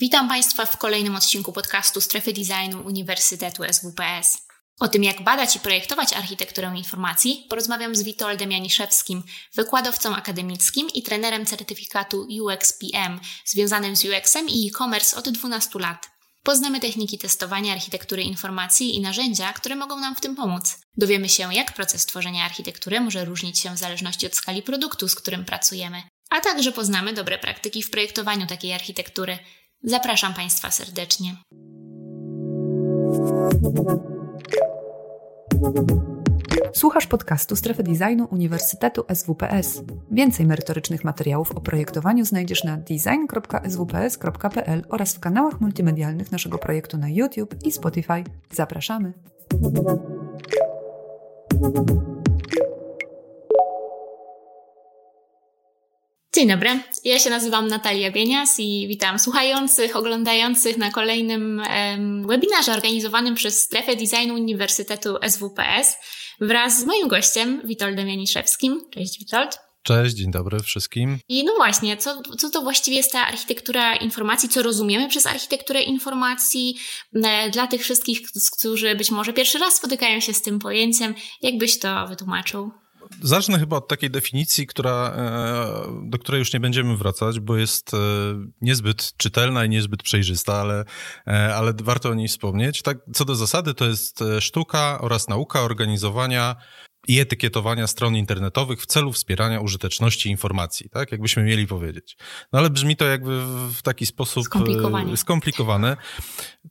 Witam Państwa w kolejnym odcinku podcastu Strefy Designu Uniwersytetu SWPS. O tym, jak badać i projektować architekturę informacji, porozmawiam z Witoldem Janiszewskim, wykładowcą akademickim i trenerem certyfikatu UXPM, związanym z UX-em i e-commerce od 12 lat. Poznamy techniki testowania architektury informacji i narzędzia, które mogą nam w tym pomóc. Dowiemy się, jak proces tworzenia architektury może różnić się w zależności od skali produktu, z którym pracujemy. A także poznamy dobre praktyki w projektowaniu takiej architektury. Zapraszam Państwa serdecznie. Słuchasz podcastu Strefy Designu Uniwersytetu SWPS. Więcej merytorycznych materiałów o projektowaniu znajdziesz na design.swps.pl oraz w kanałach multimedialnych naszego projektu na YouTube i Spotify. Zapraszamy. Dzień dobry, ja się nazywam Natalia Bienias i witam słuchających, oglądających na kolejnym um, webinarze organizowanym przez Strefę Designu Uniwersytetu SWPS wraz z moim gościem Witoldem Janiszewskim. Cześć Witold. Cześć, dzień dobry wszystkim. I no właśnie, co, co to właściwie jest ta architektura informacji, co rozumiemy przez architekturę informacji e, dla tych wszystkich, którzy być może pierwszy raz spotykają się z tym pojęciem, jakbyś to wytłumaczył? Zacznę chyba od takiej definicji, która, e, do której już nie będziemy wracać, bo jest e, niezbyt czytelna i niezbyt przejrzysta, ale, e, ale warto o niej wspomnieć. Tak, co do zasady, to jest sztuka oraz nauka organizowania i etykietowania stron internetowych w celu wspierania użyteczności informacji, tak? Jakbyśmy mieli powiedzieć. No ale brzmi to jakby w taki sposób skomplikowane.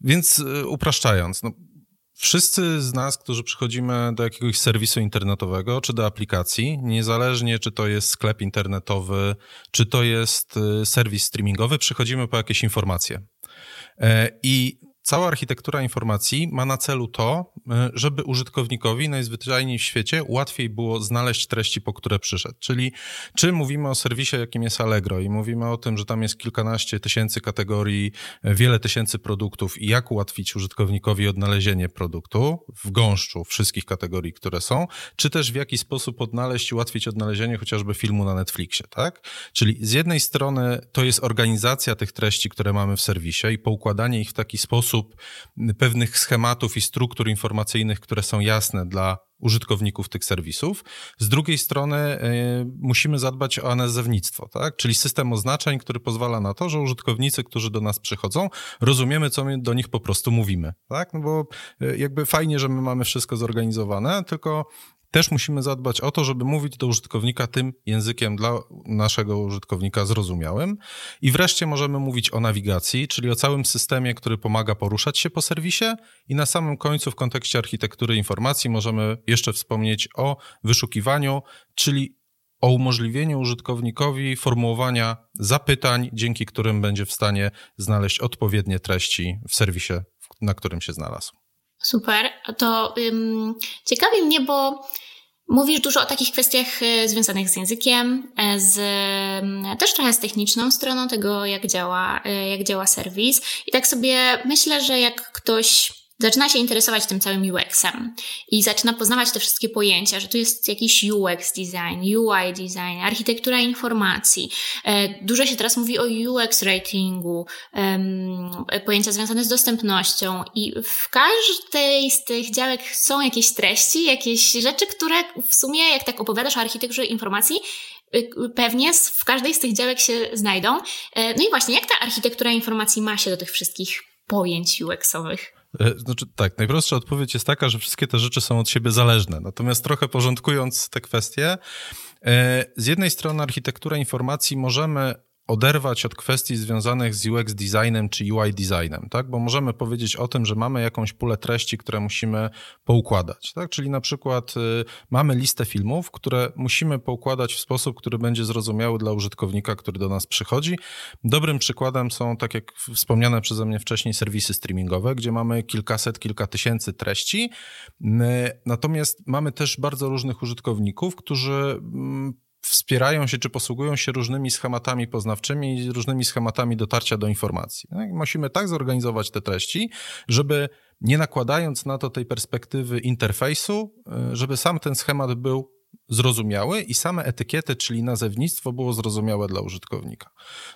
Więc upraszczając, no, Wszyscy z nas, którzy przychodzimy do jakiegoś serwisu internetowego czy do aplikacji, niezależnie czy to jest sklep internetowy, czy to jest y, serwis streamingowy, przychodzimy po jakieś informacje. E, I Cała architektura informacji ma na celu to, e, żeby użytkownikowi najzwyczajniej w świecie łatwiej było znaleźć treści, po które przyszedł. Czyli czy mówimy o serwisie, jakim jest Allegro i mówimy o tym, że tam jest kilkanaście tysięcy kategorii, e, wiele tysięcy produktów i jak ułatwić użytkownikowi odnalezienie produktu w gąszczu wszystkich kategorii, które są, czy też w jaki sposób odnaleźć i ułatwić odnalezienie chociażby filmu na Netflixie, tak? Czyli z jednej strony to jest organizacja tych treści, które mamy w serwisie i poukładanie ich w taki sposób, sposób pewnych schematów i struktur informacyjnych, które są jasne dla użytkowników tych serwisów. Z drugiej strony y, musimy zadbać o nazewnictwo, tak? czyli system oznaczeń, który pozwala na to, że użytkownicy, którzy do nas przychodzą, rozumiemy, co my do nich po prostu mówimy. Tak? No bo y, jakby fajnie, że my mamy wszystko zorganizowane, tylko też musimy zadbać o to, żeby mówić do użytkownika tym językiem dla naszego użytkownika zrozumiałym. I wreszcie możemy mówić o nawigacji, czyli o całym systemie, który pomaga poruszać się po serwisie. I na samym końcu, w kontekście architektury informacji, możemy jeszcze wspomnieć o wyszukiwaniu, czyli o umożliwieniu użytkownikowi formułowania zapytań, dzięki którym będzie w stanie znaleźć odpowiednie treści w serwisie, na którym się znalazł. Super. To um, ciekawi mnie, bo mówisz dużo o takich kwestiach e, związanych z językiem, e, z, też trochę z techniczną stroną tego, jak działa, e, jak działa serwis. I tak sobie myślę, że jak ktoś zaczyna się interesować tym całym UX-em i zaczyna poznawać te wszystkie pojęcia, że tu jest jakiś UX design, UI design, architektura informacji. E, dużo się teraz mówi o UX ratingu, pojęcia związane z dostępnością i w każdej z tych działek są jakieś treści, jakieś rzeczy, które w sumie, jak tak opowiadasz o architekturze informacji, y, pewnie w każdej z tych działek się znajdą. E, no i właśnie, jak ta architektura informacji ma się do tych wszystkich pojęć UX-owych? E, znaczy, tak, najprostsza odpowiedź jest taka, że wszystkie te rzeczy są od siebie zależne. Natomiast trochę porządkując te kwestie, e, z jednej strony architektura informacji możemy oderwać od kwestii związanych z UX designem czy UI designem, tak? Bo możemy powiedzieć o tym, że mamy jakąś pulę treści, które musimy poukładać, tak? Czyli na przykład y, mamy listę filmów, które musimy poukładać w sposób, który będzie zrozumiały dla użytkownika, który do nas przychodzi. Dobrym przykładem są, tak jak wspomniane przeze mnie wcześniej, serwisy streamingowe, gdzie mamy kilkaset, kilka tysięcy treści. Natomiast mamy też bardzo różnych użytkowników, którzy mm, wspierają się czy posługują się różnymi schematami poznawczymi i różnymi schematami dotarcia do informacji. No musimy tak zorganizować te treści, żeby nie nakładając na to tej perspektywy interfejsu, e, żeby sam ten schemat był zrozumiały i same etykiety, czyli nazewnictwo było zrozumiałe dla użytkownika.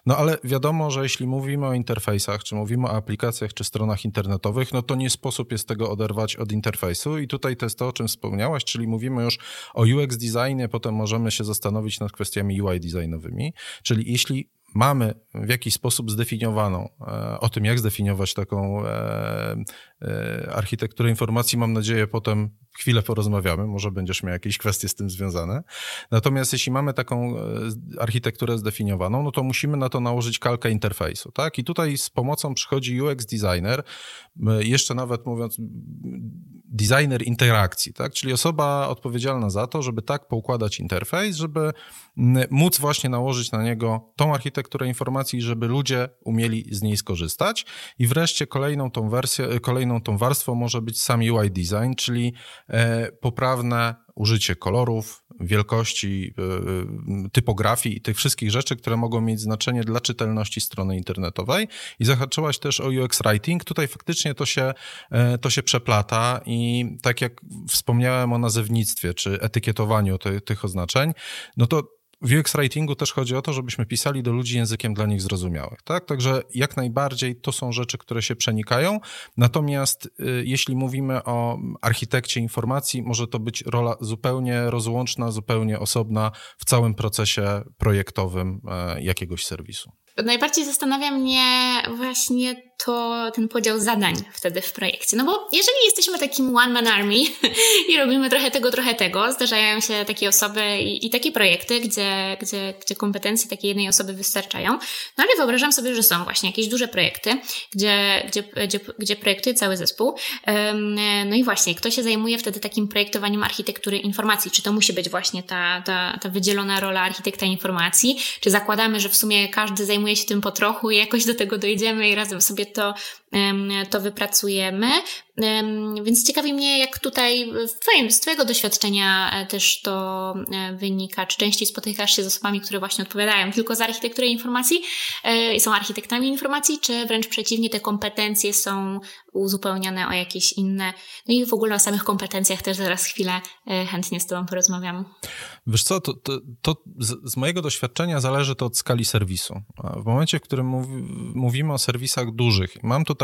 No ale wiadomo, że jeśli mówimy o interfejsach, czy mówimy o aplikacjach, czy stronach internetowych, no to nie sposób jest tego oderwać od interfejsu i tutaj to jest to, o czym wspomniałaś, czyli mówimy już o UX designie, potem możemy się zastanowić nad kwestiami UI designowymi, czyli jeśli mamy w jakiś sposób zdefiniowaną e, o tym, jak zdefiniować taką e, e, architekturę informacji, mam nadzieję, potem chwilę porozmawiamy, może będziesz miał jakieś kwestie z tym związane. Natomiast jeśli mamy taką architekturę zdefiniowaną, no to musimy na to nałożyć kalkę interfejsu, tak? I tutaj z pomocą przychodzi UX designer, jeszcze nawet mówiąc designer interakcji, tak? Czyli osoba odpowiedzialna za to, żeby tak poukładać interfejs, żeby móc właśnie nałożyć na niego tą architekturę informacji, żeby ludzie umieli z niej skorzystać. I wreszcie kolejną tą wersję, kolejną tą warstwą może być sam UI design, czyli e, poprawne użycie kolorów, wielkości, e, e, typografii i tych wszystkich rzeczy, które mogą mieć znaczenie dla czytelności strony internetowej. I zahaczyłaś też o UX Writing. Tutaj faktycznie to się, to się przeplata i tak jak wspomniałem o nazewnictwie czy etykietowaniu te, tych oznaczeń, no to w UX writingu też chodzi o to, żebyśmy pisali do ludzi językiem dla nich zrozumiałych, tak? Także jak najbardziej to są rzeczy, które się przenikają. Natomiast y, jeśli mówimy o architekcie informacji, może to być rola zupełnie rozłączna, zupełnie osobna w całym procesie projektowym e, jakiegoś serwisu. Najbardziej zastanawia mnie właśnie to ten podział zadań wtedy w projekcie. No bo jeżeli jesteśmy takim one-man army i robimy trochę tego, trochę tego, zdarzają się takie osoby i, i, takie projekty, gdzie, gdzie, gdzie kompetencje takiej jednej osoby wystarczają. No ale wyobrażam sobie, że są właśnie jakieś duże projekty, gdzie, gdzie, gdzie, gdzie projektuje cały zespół. No i właśnie, kto się zajmuje wtedy takim projektowaniem architektury informacji? Czy to musi być właśnie ta, ta, ta wydzielona rola architekta informacji? Czy zakładamy, że w sumie każdy zajmuje się tym po trochu i jakoś do tego dojdziemy i razem sobie to, to wypracujemy. Więc ciekawi mnie, jak tutaj w twoim, z Twojego doświadczenia e, też to e, wynika. Czy częściej spotykasz się z osobami, które właśnie odpowiadają tylko za architekturę informacji e, są architektami informacji, czy wręcz przeciwnie, te kompetencje są uzupełniane o jakieś inne. No i w ogóle o samych kompetencjach też zaraz chwilę chętnie z Tobą porozmawiam. Wiesz co, to, to, to z, z, mojego doświadczenia zależy to od skali serwisu. W momencie, w którym mów, mówimy o serwisach dużych, mam tutaj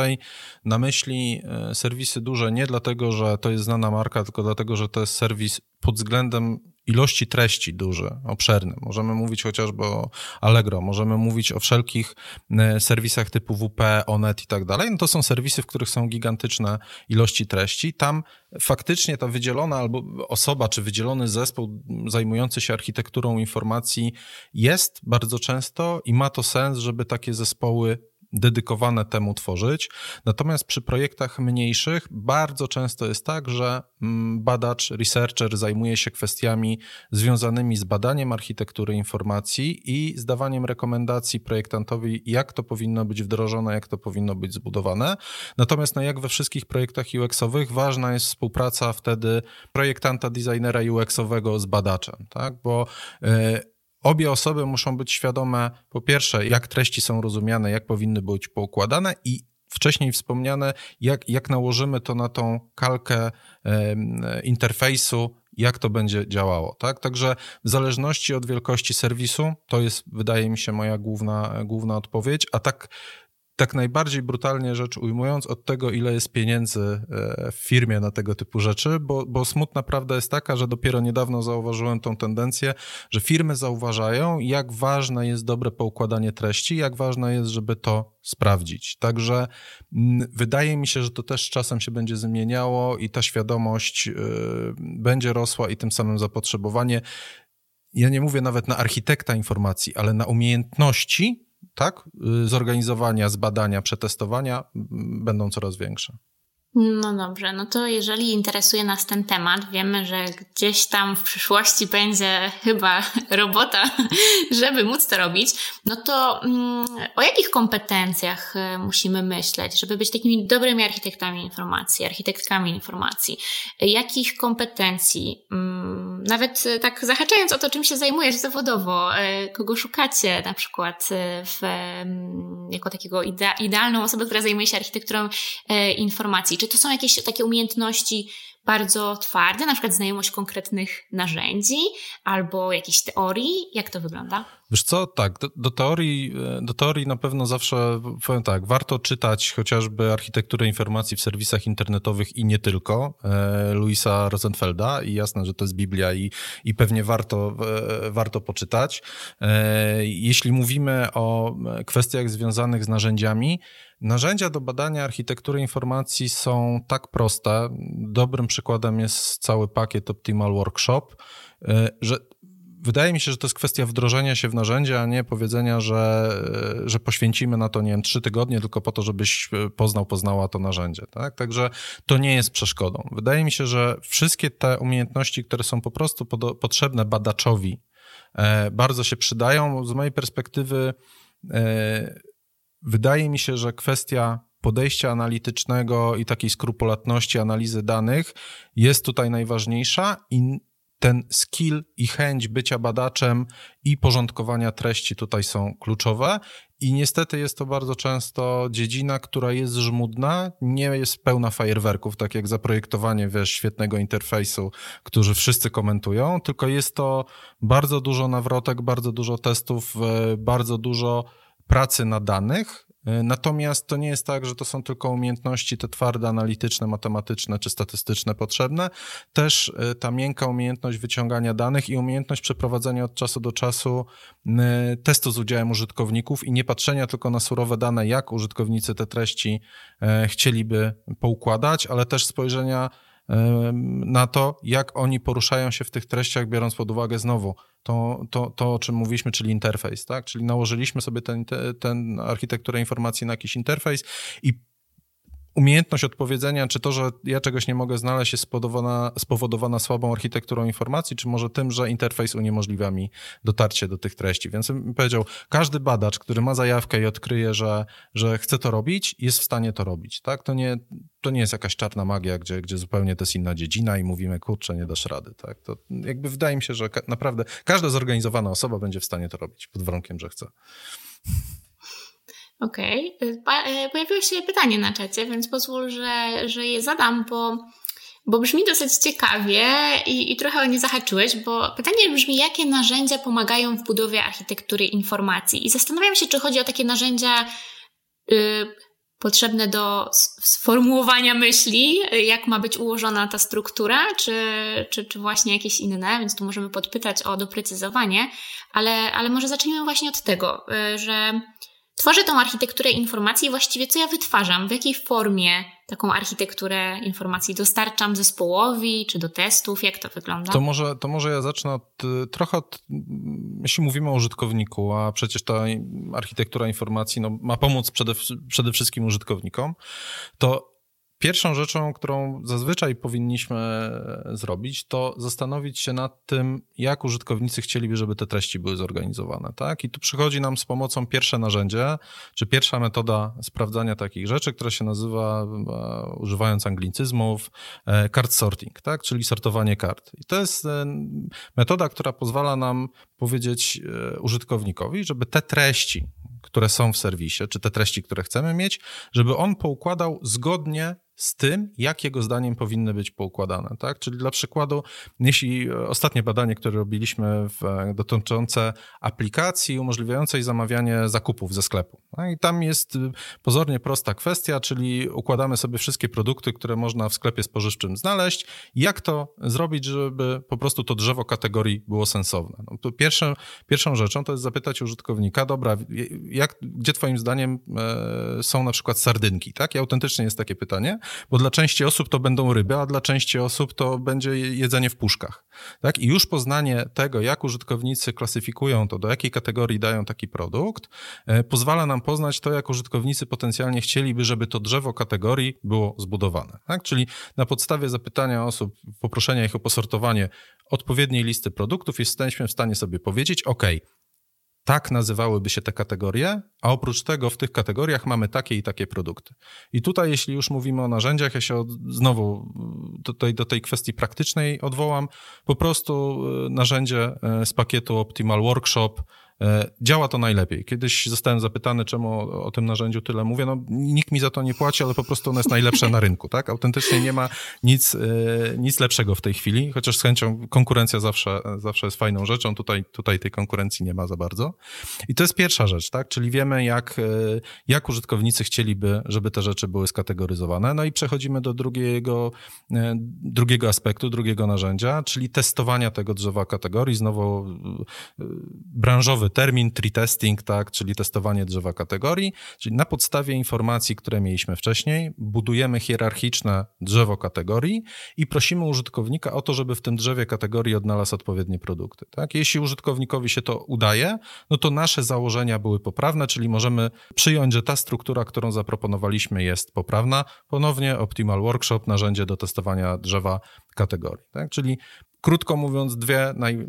na myśli serwisy serwisy duże nie dlatego, że to jest znana marka, tylko dlatego, że to jest serwis pod względem ilości treści duży, obszerny. Możemy mówić chociażby o Allegro, możemy mówić o wszelkich e, serwisach typu WP, Onet i tak dalej. No to są serwisy, w których są gigantyczne ilości treści. Tam faktycznie ta wydzielona albo osoba, czy wydzielony zespół zajmujący się architekturą informacji jest bardzo często i ma to sens, żeby takie zespoły dedykowane temu tworzyć. Natomiast przy projektach mniejszych bardzo często jest tak, że mm, badacz, researcher zajmuje się kwestiami związanymi z badaniem architektury informacji i zdawaniem rekomendacji projektantowi, jak to powinno być wdrożone, jak to powinno być zbudowane. Natomiast no jak we wszystkich projektach UX-owych ważna jest współpraca wtedy projektanta, designera UX-owego z badaczem, tak? bo yy, Obie osoby muszą być świadome, po pierwsze, jak treści są rozumiane, jak powinny być poukładane i wcześniej wspomniane, jak, jak nałożymy to na tą kalkę e, interfejsu, jak to będzie działało. Tak? Także w zależności od wielkości serwisu, to jest, wydaje mi się, moja główna, główna odpowiedź, a tak tak najbardziej brutalnie rzecz ujmując, od tego, ile jest pieniędzy e, w firmie na tego typu rzeczy, bo, bo smutna prawda jest taka, że dopiero niedawno zauważyłem tą tendencję, że firmy zauważają, jak ważne jest dobre poukładanie treści, jak ważne jest, żeby to sprawdzić. Także mm, wydaje mi się, że to też czasem się będzie zmieniało i ta świadomość e, będzie rosła i tym samym zapotrzebowanie. Ja nie mówię nawet na architekta informacji, ale na umiejętności tak, y, zorganizowania, zbadania, przetestowania będą coraz większe. No dobrze, no to jeżeli interesuje nas ten temat, wiemy, że gdzieś tam w przyszłości będzie chyba robota, żeby móc to robić, no to mm, o jakich kompetencjach e, musimy myśleć, żeby być takimi dobrymi architektami informacji, architektkami informacji? Jakich kompetencji, mm, nawet e, tak zahaczając o to, czym się zajmujesz zawodowo, e, kogo szukacie na przykład w, mm, jako takiego idealną osobę, która zajmuje się architekturą informacji? Czy to są jakieś takie umiejętności bardzo twarde, na przykład znajomość konkretnych narzędzi albo jakichś teorii? Jak to wygląda? Wiesz co, tak, do, do, teorii, do teorii na pewno zawsze, powiem tak, warto czytać chociażby architekturę informacji w serwisach internetowych i nie tylko, e, Luisa Rosenfelda i jasne, że to jest Biblia i, i pewnie warto, e, warto poczytać. E, jeśli mówimy o kwestiach związanych z narzędziami, Narzędzia do badania architektury informacji są tak proste. Dobrym przykładem jest cały pakiet Optimal Workshop, e, że wydaje mi się, że to jest kwestia wdrożenia się w narzędzie, a nie powiedzenia, że, e, że poświęcimy na to, nie wiem, trzy tygodnie tylko po to, żebyś e, poznał, poznała to narzędzie. Tak? Także to nie jest przeszkodą. Wydaje mi się, że wszystkie te umiejętności, które są po prostu pod, potrzebne badaczowi, bardzo się przydają. Z mojej perspektywy Wydaje mi się, że kwestia podejścia analitycznego i takiej skrupulatności analizy danych jest tutaj najważniejsza i ten skill i chęć bycia badaczem i porządkowania treści tutaj są kluczowe. I niestety jest to bardzo często dziedzina, która jest żmudna, nie jest pełna fajerwerków, tak jak zaprojektowanie wiesz, świetnego interfejsu, którzy wszyscy komentują, tylko jest to bardzo dużo nawrotek, bardzo dużo testów, e, bardzo dużo pracy na danych. E, natomiast to nie jest tak, że to są tylko umiejętności te twarde, analityczne, matematyczne czy statystyczne potrzebne. Też e, ta miękka umiejętność wyciągania danych i umiejętność przeprowadzenia od czasu do czasu testu z udziałem użytkowników i nie patrzenia tylko na surowe dane, jak użytkownicy te treści chcieliby poukładać, ale też spojrzenia na to, jak oni poruszają się w tych treściach, biorąc pod uwagę znowu to, to, to o czym mówiliśmy, czyli interfejs, tak? Czyli nałożyliśmy sobie ten, ten architekturę informacji na jakiś interfejs i umiejętność odpowiedzenia, czy to, że ja czegoś nie mogę znaleźć, jest spowodowana, spowodowana słabą architekturą informacji, czy może tym, że interfejs uniemożliwia mi dotarcie do tych treści. Więc bym powiedział, każdy badacz, który ma zajawkę i odkryje, że, że chce to robić, jest w stanie to robić. Tak? To, nie, to nie jest jakaś czarna magia, gdzie, gdzie zupełnie to jest inna dziedzina i mówimy, kurczę, nie dasz rady. Tak? To jakby wydaje mi się, że naprawdę każda zorganizowana osoba będzie w stanie to robić, pod warunkiem, że chce. Okej. Okay. E, pojawiło się pytanie na czacie, więc pozwól, że, że je zadam, bo, bo brzmi dosyć ciekawie i, i trochę o nie zahaczyłeś, bo pytanie brzmi, jakie narzędzia pomagają w budowie architektury informacji? I zastanawiam się, czy chodzi o takie narzędzia y, potrzebne do sformułowania myśli, jak ma być ułożona ta struktura, czy, czy, czy właśnie jakieś inne, więc tu możemy podpytać o doprecyzowanie, ale, ale może zacznijmy właśnie od tego, y, że Tworzę tą architekturę informacji i właściwie co ja wytwarzam, w jakiej formie taką architekturę informacji dostarczam zespołowi, czy do testów, jak to wygląda? To może, to może ja zacznę od, trochę od, jeśli mówimy o użytkowniku, a przecież ta architektura informacji no, ma pomóc przede, przede wszystkim użytkownikom, to Pierwszą rzeczą, którą zazwyczaj powinniśmy e, zrobić, to zastanowić się nad tym, jak użytkownicy chcieliby, żeby te treści były zorganizowane. Tak? I tu przychodzi nam z pomocą pierwsze narzędzie, czy pierwsza metoda sprawdzania takich rzeczy, która się nazywa, e, używając anglicyzmów, e, card sorting, tak? czyli sortowanie kart. I to jest metoda, która pozwala nam powiedzieć użytkownikowi, żeby te treści, które są w serwisie, czy te treści, które chcemy mieć, żeby on poukładał zgodnie z tym, jak jego zdaniem powinny być poukładane. Tak? Czyli dla przykładu, jeśli ostatnie badanie, które robiliśmy w, dotyczące aplikacji umożliwiającej zamawianie zakupów ze sklepu. No I tam jest pozornie prosta kwestia, czyli układamy sobie wszystkie produkty, które można w sklepie spożywczym znaleźć. Jak to zrobić, żeby po prostu to drzewo kategorii było sensowne? No pierwszą, pierwszą rzeczą to jest zapytać użytkownika, dobra, jak, gdzie twoim zdaniem e, są na przykład sardynki? Tak? I autentycznie jest takie pytanie bo dla części osób to będą ryby, a dla części osób to będzie jedzenie w puszkach. Tak? I już poznanie tego, jak użytkownicy klasyfikują to, do jakiej kategorii dają taki produkt, e, pozwala nam poznać to, jak użytkownicy potencjalnie chcieliby, żeby to drzewo kategorii było zbudowane. Tak? Czyli na podstawie zapytania osób, poproszenia ich o posortowanie odpowiedniej listy produktów, jesteśmy w stanie sobie powiedzieć, OK, tak nazywałyby się te kategorie, a oprócz tego w tych kategoriach mamy takie i takie produkty. I tutaj, jeśli już mówimy o narzędziach, ja się od, znowu do tej, do tej kwestii praktycznej odwołam. Po prostu e, narzędzie e, z pakietu Optimal Workshop działa to najlepiej. Kiedyś zostałem zapytany, czemu o, o, tym narzędziu tyle mówię. No, nikt mi za to nie płaci, ale po prostu ono jest najlepsze na rynku, tak? Autentycznie nie ma nic, e, nic lepszego w tej chwili, chociaż z chęcią konkurencja zawsze, zawsze jest fajną rzeczą. Tutaj, tutaj tej konkurencji nie ma za bardzo. I to jest pierwsza rzecz, tak? Czyli wiemy, jak, e, jak użytkownicy chcieliby, żeby te rzeczy były skategoryzowane. No i przechodzimy do drugiego, drugiego aspektu, drugiego narzędzia, czyli testowania tego drzewa kategorii. Znowu branżowy nowy termin, tree testing, tak, czyli testowanie drzewa kategorii, czyli na podstawie informacji, które mieliśmy wcześniej, budujemy hierarchiczne drzewo kategorii i prosimy użytkownika o to, żeby w tym drzewie kategorii odnalazł odpowiednie produkty. Tak? Jeśli użytkownikowi się to udaje, no to nasze założenia były poprawne, czyli możemy przyjąć, że ta struktura, którą zaproponowaliśmy jest poprawna. Ponownie Optimal Workshop, narzędzie do testowania drzewa kategorii. Tak? Czyli Krótko mówiąc, dwie naj, e,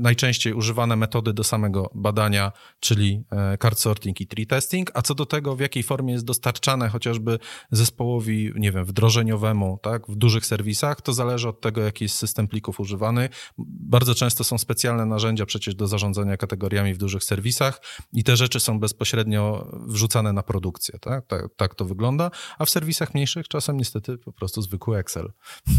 najczęściej używane metody do samego badania, czyli e, card sorting i tree testing, a co do tego, w jakiej formie jest dostarczane chociażby zespołowi, nie wiem, wdrożeniowemu, tak, w dużych serwisach, to zależy od tego, jaki jest system plików używany. Bardzo często są specjalne narzędzia przecież do zarządzania kategoriami w dużych serwisach i te rzeczy są bezpośrednio wrzucane na produkcję, tak, tak, tak to wygląda, a w serwisach mniejszych czasem niestety po prostu zwykły Excel.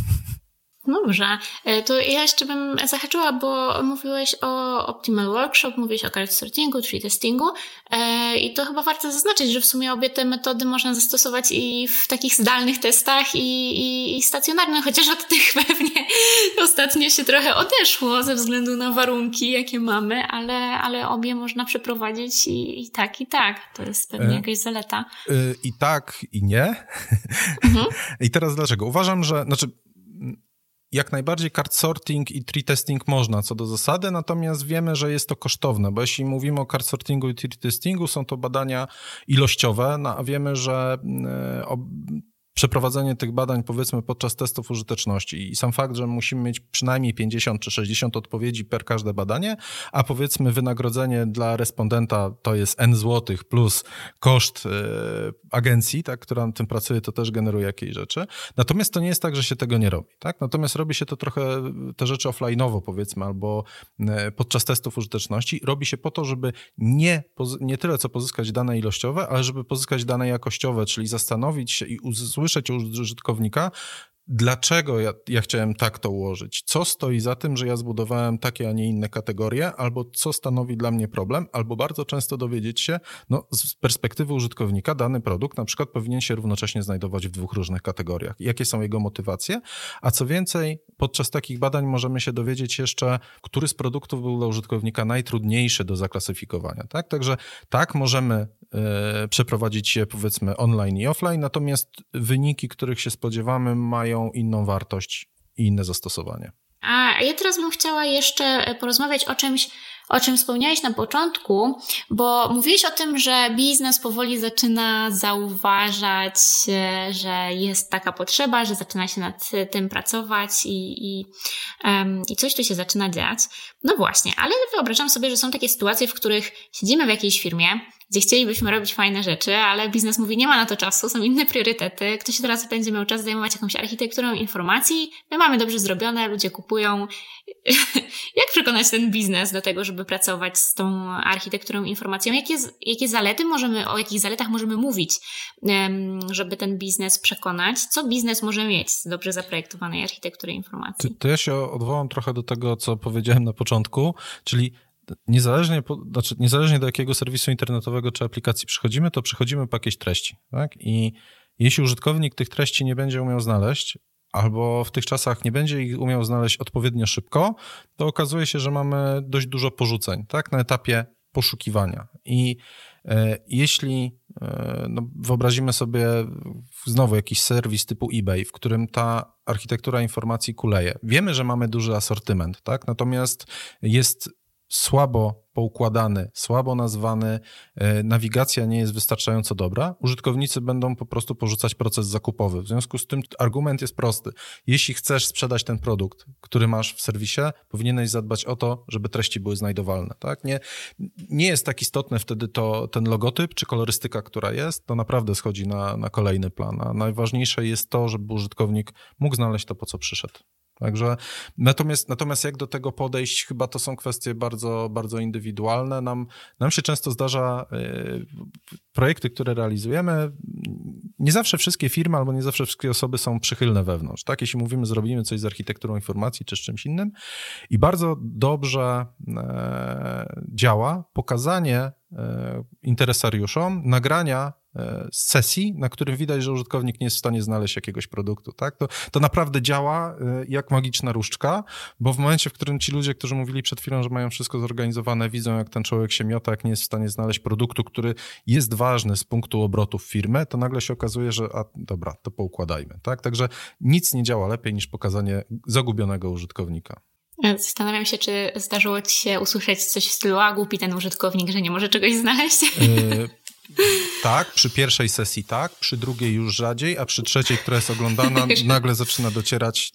Dobrze, e, to ja jeszcze bym zahaczyła, bo mówiłeś o Optimal Workshop, mówiłeś o card sortingu, tree testingu e, i to chyba warto zaznaczyć, że w sumie obie te metody można zastosować i w takich zdalnych testach i, i, i stacjonarnych, chociaż od tych pewnie ostatnio się trochę odeszło ze względu na warunki, jakie mamy, ale, ale obie można przeprowadzić i, i tak, i tak. To jest pewnie e, jakaś zaleta. I tak, i nie. Mhm. I teraz dlaczego? Uważam, że, znaczy jak najbardziej card sorting i tree testing można co do zasady, natomiast wiemy, że jest to kosztowne, bo jeśli mówimy o card sortingu i tree testingu, są to badania ilościowe, no, a wiemy, że mm, przeprowadzenie tych badań, powiedzmy, podczas testów użyteczności i sam fakt, że musimy mieć przynajmniej 50 czy 60 odpowiedzi per każde badanie, a powiedzmy wynagrodzenie dla respondenta to jest n złotych plus koszt yy, agencji, tak, która na tym pracuje, to też generuje jakieś rzeczy. Natomiast to nie jest tak, że się tego nie robi, tak? Natomiast robi się to trochę, te rzeczy offline'owo powiedzmy, albo yy, podczas testów użyteczności. Robi się po to, żeby nie, nie tyle co pozyskać dane ilościowe, ale żeby pozyskać dane jakościowe, czyli zastanowić się i usłyszeć usłyszeć od użytkownika, dlaczego ja, ja, chciałem tak to ułożyć, co stoi za tym, że ja zbudowałem takie, a nie inne kategorie, albo co stanowi dla mnie problem, albo bardzo często dowiedzieć się, no z perspektywy użytkownika dany produkt na przykład powinien się równocześnie znajdować w dwóch różnych kategoriach. Jakie są jego motywacje, a co więcej, podczas takich badań możemy się dowiedzieć jeszcze, który z produktów był dla użytkownika najtrudniejszy do zaklasyfikowania, tak? Także tak, możemy e, przeprowadzić je powiedzmy online i offline, natomiast wyniki, których się spodziewamy mają mają inną wartość i inne zastosowanie. A ja teraz bym chciała jeszcze porozmawiać o czymś, o czym wspomniałeś na początku, bo mówiłeś o tym, że biznes powoli zaczyna zauważać, e, że jest taka potrzeba, że zaczyna się nad tym pracować i, i, um, i coś tu się zaczyna dziać. No właśnie, ale wyobrażam sobie, że są takie sytuacje, w których siedzimy w jakiejś firmie, gdzie chcielibyśmy robić fajne rzeczy, ale biznes mówi, nie ma na to czasu, są inne priorytety. Ktoś teraz będzie miał czas zajmować jakąś architekturą informacji, my mamy dobrze zrobione, ludzie kupują. Jak przekonać ten biznes do tego, żeby pracować z tą architekturą informacją? Jakie, jakie zalety możemy, o jakich zaletach możemy mówić, żeby ten biznes przekonać? Co biznes może mieć z dobrze zaprojektowanej architektury informacji? To, to ja się odwołam trochę do tego, co powiedziałem na początku, czyli niezależnie, znaczy niezależnie do jakiego serwisu internetowego czy aplikacji przychodzimy, to przychodzimy po jakieś treści. Tak? I jeśli użytkownik tych treści nie będzie umiał znaleźć, albo w tych czasach nie będzie ich umiał znaleźć odpowiednio szybko, to okazuje się, że mamy dość dużo porzuceń tak? na etapie poszukiwania. I e, jeśli e, no, wyobrazimy sobie znowu jakiś serwis typu eBay, w którym ta architektura informacji kuleje, wiemy, że mamy duży asortyment, tak? natomiast jest słabo poukładany, słabo nazwany, e, nawigacja nie jest wystarczająco dobra, użytkownicy będą po prostu porzucać proces zakupowy. W związku z tym argument jest prosty. Jeśli chcesz sprzedać ten produkt, który masz w serwisie, powinieneś zadbać o to, żeby treści były znajdowalne. Tak? Nie, nie jest tak istotne wtedy to, ten logotyp czy kolorystyka, która jest, to naprawdę schodzi na, na kolejny plan. A najważniejsze jest to, żeby użytkownik mógł znaleźć to, po co przyszedł. Także natomiast, natomiast jak do tego podejść, chyba to są kwestie bardzo, bardzo indywidualne. Nam, nam się często zdarza y, projekty, które realizujemy, nie zawsze wszystkie firmy albo nie zawsze wszystkie osoby są przychylne wewnątrz. Tak, jeśli mówimy, zrobimy coś z architekturą informacji czy z czymś innym i bardzo dobrze e, działa pokazanie e, interesariuszom nagrania E, sesji, na którym widać, że użytkownik nie jest w stanie znaleźć jakiegoś produktu. Tak? To, to naprawdę działa e, jak magiczna różdżka, bo w momencie, w którym ci ludzie, którzy mówili przed chwilą, że mają wszystko zorganizowane, widzą, jak ten człowiek się miota, jak nie jest w stanie znaleźć produktu, który jest ważny z punktu obrotów firmy, to nagle się okazuje, że a, dobra, to poukładajmy. Tak? Także nic nie działa lepiej niż pokazanie zagubionego użytkownika. Zastanawiam się, czy zdarzyło ci się usłyszeć coś w stylu, a głupi ten użytkownik, że nie może czegoś znaleźć. Yy, tak, przy pierwszej sesji tak, przy drugiej już rzadziej, a przy trzeciej, która jest oglądana, nagle zaczyna docierać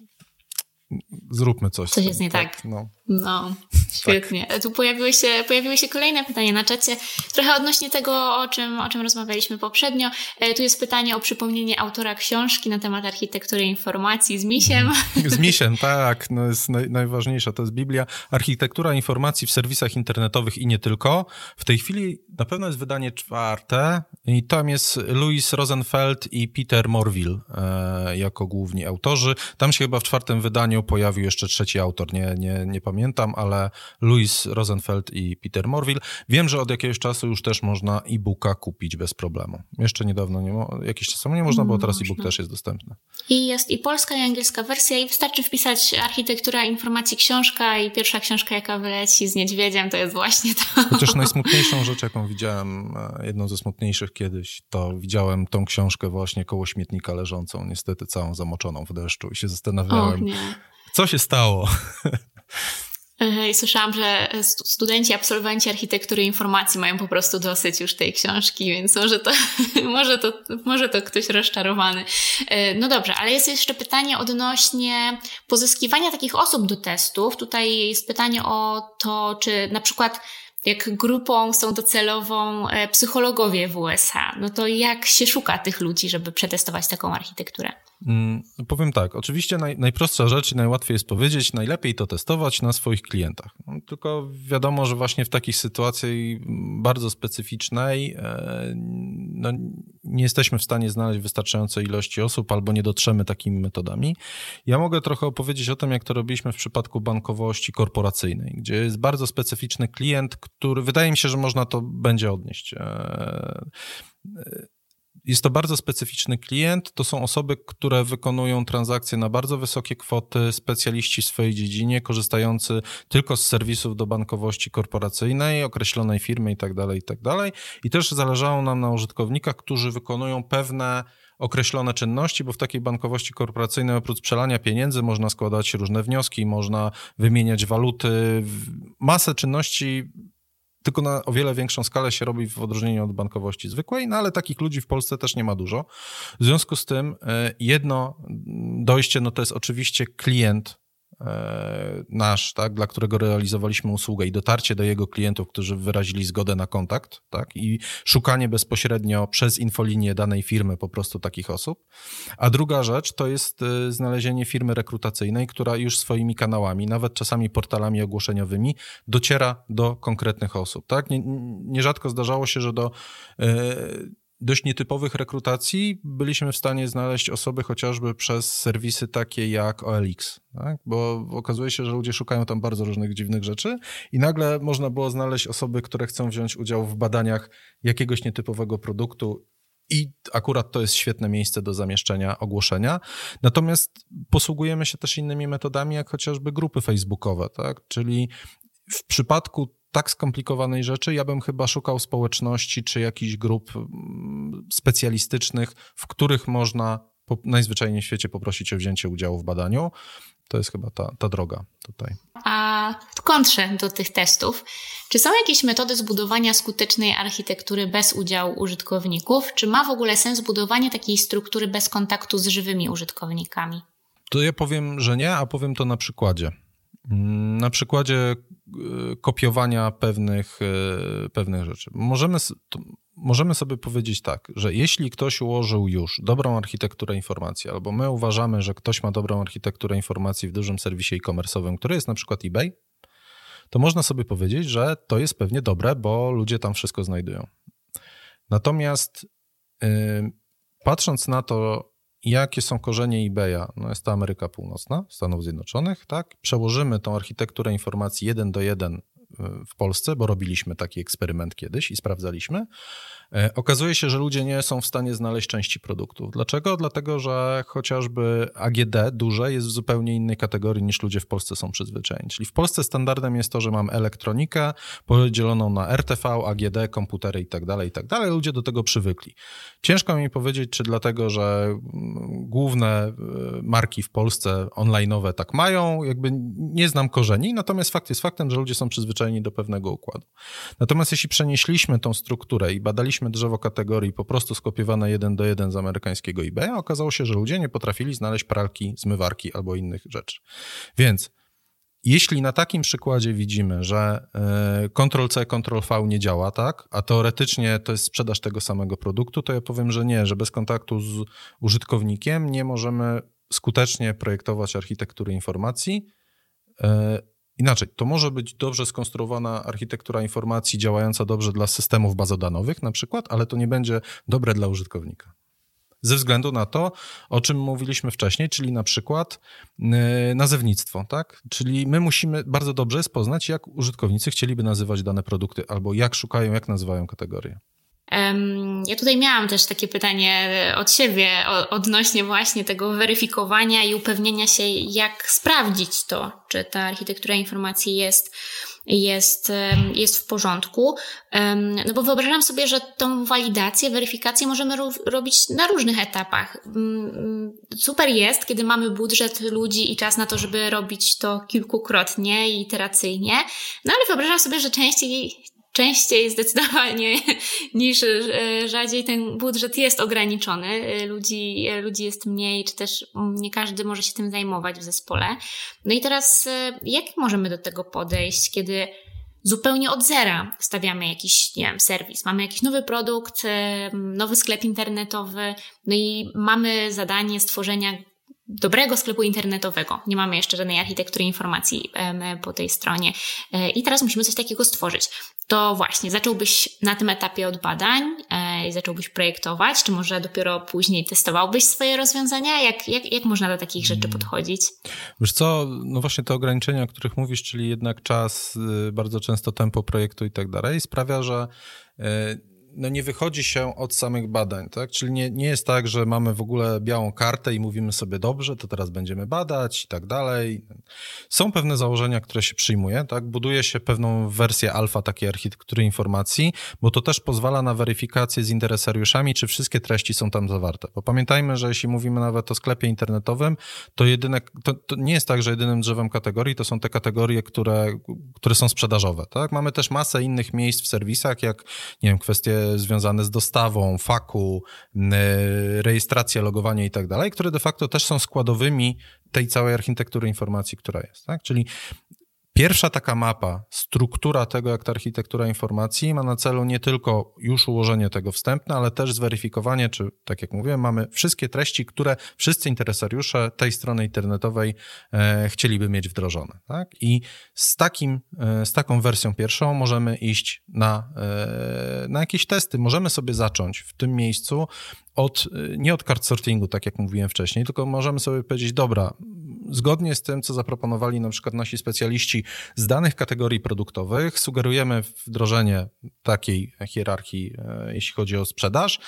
zróbmy coś. Coś jest nie tak. tak. No, no świetnie. Tak. Tu pojawiły się, pojawiły się kolejne pytania na czacie, trochę odnośnie tego, o czym, o czym rozmawialiśmy poprzednio. E, tu jest pytanie o przypomnienie autora książki na temat architektury informacji z misiem. Z misiem, tak. No jest naj, najważniejsza, to jest Biblia. Architektura informacji w serwisach internetowych i nie tylko. W tej chwili na pewno jest wydanie czwarte i tam jest Louis Rosenfeld i Peter Morville e, jako główni autorzy. Tam się chyba w czwartym wydaniu pojawił jeszcze trzeci autor, nie, nie, nie pamiętam, ale Louis Rosenfeld i Peter Morville. Wiem, że od jakiegoś czasu już też można e-booka kupić bez problemu. Jeszcze niedawno, nie, jakiś czas temu nie można, bo teraz e-book też jest dostępny. I jest i polska, i angielska wersja i wystarczy wpisać architektura informacji książka i pierwsza książka, jaka wyleci z niedźwiedziem, to jest właśnie to. Chociaż najsmutniejszą rzecz, jaką widziałem, e, jedną ze smutniejszych kiedyś, to widziałem tą książkę właśnie koło śmietnika leżącą, niestety całą zamoczoną w deszczu i się zastanawiałem, co się stało? I słyszałam, że studenci, absolwenci architektury informacji mają po prostu dosyć już tej książki, więc może to, może to, może to ktoś rozczarowany. E, no dobrze, ale jest jeszcze pytanie odnośnie pozyskiwania takich osób do testów. Tutaj jest pytanie o to, czy na przykład jak grupą są docelową e, psychologowie w USA, no to jak się szuka tych ludzi, żeby przetestować taką architekturę? Mm, powiem tak, oczywiście naj, najprostsza rzecz i najłatwiej jest powiedzieć, najlepiej to testować na swoich klientach. No, tylko wiadomo, że właśnie w takiej sytuacji bardzo specyficznej e, no, nie jesteśmy w stanie znaleźć wystarczającej ilości osób albo nie dotrzemy takimi metodami. Ja mogę trochę opowiedzieć o tym, jak to robiliśmy w przypadku bankowości korporacyjnej, gdzie jest bardzo specyficzny klient, który wydaje mi się, że można to będzie odnieść. Jest to bardzo specyficzny klient. To są osoby, które wykonują transakcje na bardzo wysokie kwoty, specjaliści w swojej dziedzinie, korzystający tylko z serwisów do bankowości korporacyjnej, określonej firmy itd., tak itd. Tak I też zależało nam na użytkownikach, którzy wykonują pewne określone czynności, bo w takiej bankowości korporacyjnej oprócz przelania pieniędzy można składać różne wnioski, można wymieniać waluty, masę czynności tylko na o wiele większą skalę się robi w odróżnieniu od bankowości zwykłej, no ale takich ludzi w Polsce też nie ma dużo. W związku z tym e, jedno dojście, no to jest oczywiście klient nasz, tak, dla którego realizowaliśmy usługę i dotarcie do jego klientów, którzy wyrazili zgodę na kontakt, tak, i szukanie bezpośrednio przez infolinię danej firmy po prostu takich osób. A druga rzecz to jest e, znalezienie firmy rekrutacyjnej, która już swoimi kanałami, nawet czasami portalami ogłoszeniowymi, dociera do konkretnych osób, tak. Nierzadko zdarzało się, że do yy, dość nietypowych rekrutacji byliśmy w stanie znaleźć osoby chociażby przez serwisy takie jak OLX, tak? bo okazuje się, że ludzie szukają tam bardzo różnych dziwnych rzeczy i nagle można było znaleźć osoby, które chcą wziąć udział w badaniach jakiegoś nietypowego produktu i akurat to jest świetne miejsce do zamieszczenia ogłoszenia. Natomiast posługujemy się też innymi metodami, jak chociażby grupy facebookowe, tak? czyli w przypadku tak skomplikowanej rzeczy, ja bym chyba szukał społeczności czy jakichś grup mm, specjalistycznych, w których można po, najzwyczajniej w świecie poprosić o wzięcie udziału w badaniu. To jest chyba ta, ta droga tutaj. A w kontrze do tych testów, czy są jakieś metody zbudowania skutecznej architektury bez udziału użytkowników? Czy ma w ogóle sens budowanie takiej struktury bez kontaktu z żywymi użytkownikami? To ja powiem, że nie, a powiem to na przykładzie. Na przykładzie y, kopiowania pewnych, y, pewnych rzeczy. Możemy, możemy sobie powiedzieć tak, że jeśli ktoś ułożył już dobrą architekturę informacji, albo my uważamy, że ktoś ma dobrą architekturę informacji w dużym serwisie e-commerce'owym, który jest na przykład eBay, to można sobie powiedzieć, że to jest pewnie dobre, bo ludzie tam wszystko znajdują. Natomiast yy, patrząc na to, jakie są korzenie eBaya, no jest to Ameryka Północna, Stanów Zjednoczonych, tak? Przełożymy tą architekturę informacji jeden do jeden w Polsce, bo robiliśmy taki eksperyment kiedyś i sprawdzaliśmy, okazuje się, że ludzie nie są w stanie znaleźć części produktów. Dlaczego? Dlatego, że chociażby AGD duże jest w zupełnie innej kategorii niż ludzie w Polsce są przyzwyczajeni. Czyli w Polsce standardem jest to, że mam elektronikę podzieloną na RTV, AGD, komputery itd., tak itd. Tak ludzie do tego przywykli. Ciężko mi powiedzieć, czy dlatego, że mm, główne e, marki w Polsce online'owe tak mają, jakby nie znam korzeni, natomiast fakt jest faktem, że ludzie są przyzwyczajeni do pewnego układu. Natomiast jeśli przenieśliśmy tą strukturę i badaliśmy mieliśmy drzewo kategorii po prostu skopiowane jeden do jeden z amerykańskiego eBaya, okazało się, że ludzie nie potrafili znaleźć pralki, zmywarki albo innych rzeczy. Więc jeśli na takim przykładzie widzimy, że e, Ctrl-C, Ctrl-V nie działa, tak, a teoretycznie to jest sprzedaż tego samego produktu, to ja powiem, że nie, że bez kontaktu z użytkownikiem nie możemy skutecznie projektować architektury informacji. Inaczej, to może być dobrze skonstruowana architektura informacji działająca dobrze dla systemów bazodanowych na przykład, ale to nie będzie dobre dla użytkownika. Ze względu na to, o czym mówiliśmy wcześniej, czyli na przykład yy, nazewnictwo, tak? Czyli my musimy bardzo dobrze poznać, jak użytkownicy chcieliby nazywać dane produkty, albo jak szukają, jak nazywają kategorie. Ja tutaj miałam też takie pytanie od siebie odnośnie właśnie tego weryfikowania i upewnienia się, jak sprawdzić to, czy ta architektura informacji jest, jest, jest w porządku. No bo wyobrażam sobie, że tą walidację, weryfikację możemy robić na różnych etapach. Mm, super jest, kiedy mamy budżet ludzi i czas na to, żeby robić to kilkukrotnie i iteracyjnie, no ale wyobrażam sobie, że częściej częściej zdecydowanie niż e, rzadziej ten budżet jest ograniczony. E, ludzi, e, ludzi jest mniej, czy też nie każdy może się tym zajmować w zespole. No i teraz jak możemy do tego podejść, kiedy zupełnie od zera stawiamy jakiś, nie wiem, serwis, mamy jakiś nowy produkt, nowy sklep internetowy, no i mamy zadanie stworzenia dobrego sklepu internetowego. Nie mamy jeszcze żadnej architektury informacji po tej stronie. I teraz musimy coś takiego stworzyć to właśnie zacząłbyś na tym etapie od badań e, i zacząłbyś projektować, czy może dopiero później testowałbyś swoje rozwiązania? Jak, jak, jak można do takich rzeczy hmm. podchodzić? Wiesz co, no właśnie te ograniczenia, o których mówisz, czyli jednak czas, y, bardzo często tempo projektu i tak dalej, sprawia, że y, no nie wychodzi się od samych badań, tak? Czyli nie, nie jest tak, że mamy w ogóle białą kartę i mówimy sobie dobrze, to teraz będziemy badać i tak dalej. Są pewne założenia, które się przyjmuje, tak? Buduje się pewną wersję alfa takiej architektury informacji, bo to też pozwala na weryfikację z interesariuszami, czy wszystkie treści są tam zawarte. Bo pamiętajmy, że jeśli mówimy nawet o sklepie internetowym, to jedyne, to, to nie jest tak, że jedynym drzewem kategorii to są te kategorie, które, które są sprzedażowe, tak? Mamy też masę innych miejsc w serwisach, jak, nie wiem, kwestie związane z dostawą, faku, rejestracja, logowanie i tak dalej, które de facto też są składowymi tej całej architektury informacji, która jest. Tak? Czyli Pierwsza taka mapa, struktura tego, jak ta architektura informacji ma na celu nie tylko już ułożenie tego wstępne, ale też zweryfikowanie, czy tak jak mówiłem, mamy wszystkie treści, które wszyscy interesariusze tej strony internetowej e, chcieliby mieć wdrożone. Tak? I z, takim, e, z taką wersją pierwszą możemy iść na, e, na jakieś testy. Możemy sobie zacząć w tym miejscu od, nie od card sortingu, tak jak mówiłem wcześniej, tylko możemy sobie powiedzieć, dobra, zgodnie z tym, co zaproponowali na przykład nasi specjaliści z danych kategorii produktowych, sugerujemy wdrożenie takiej hierarchii, e, jeśli chodzi o sprzedaż.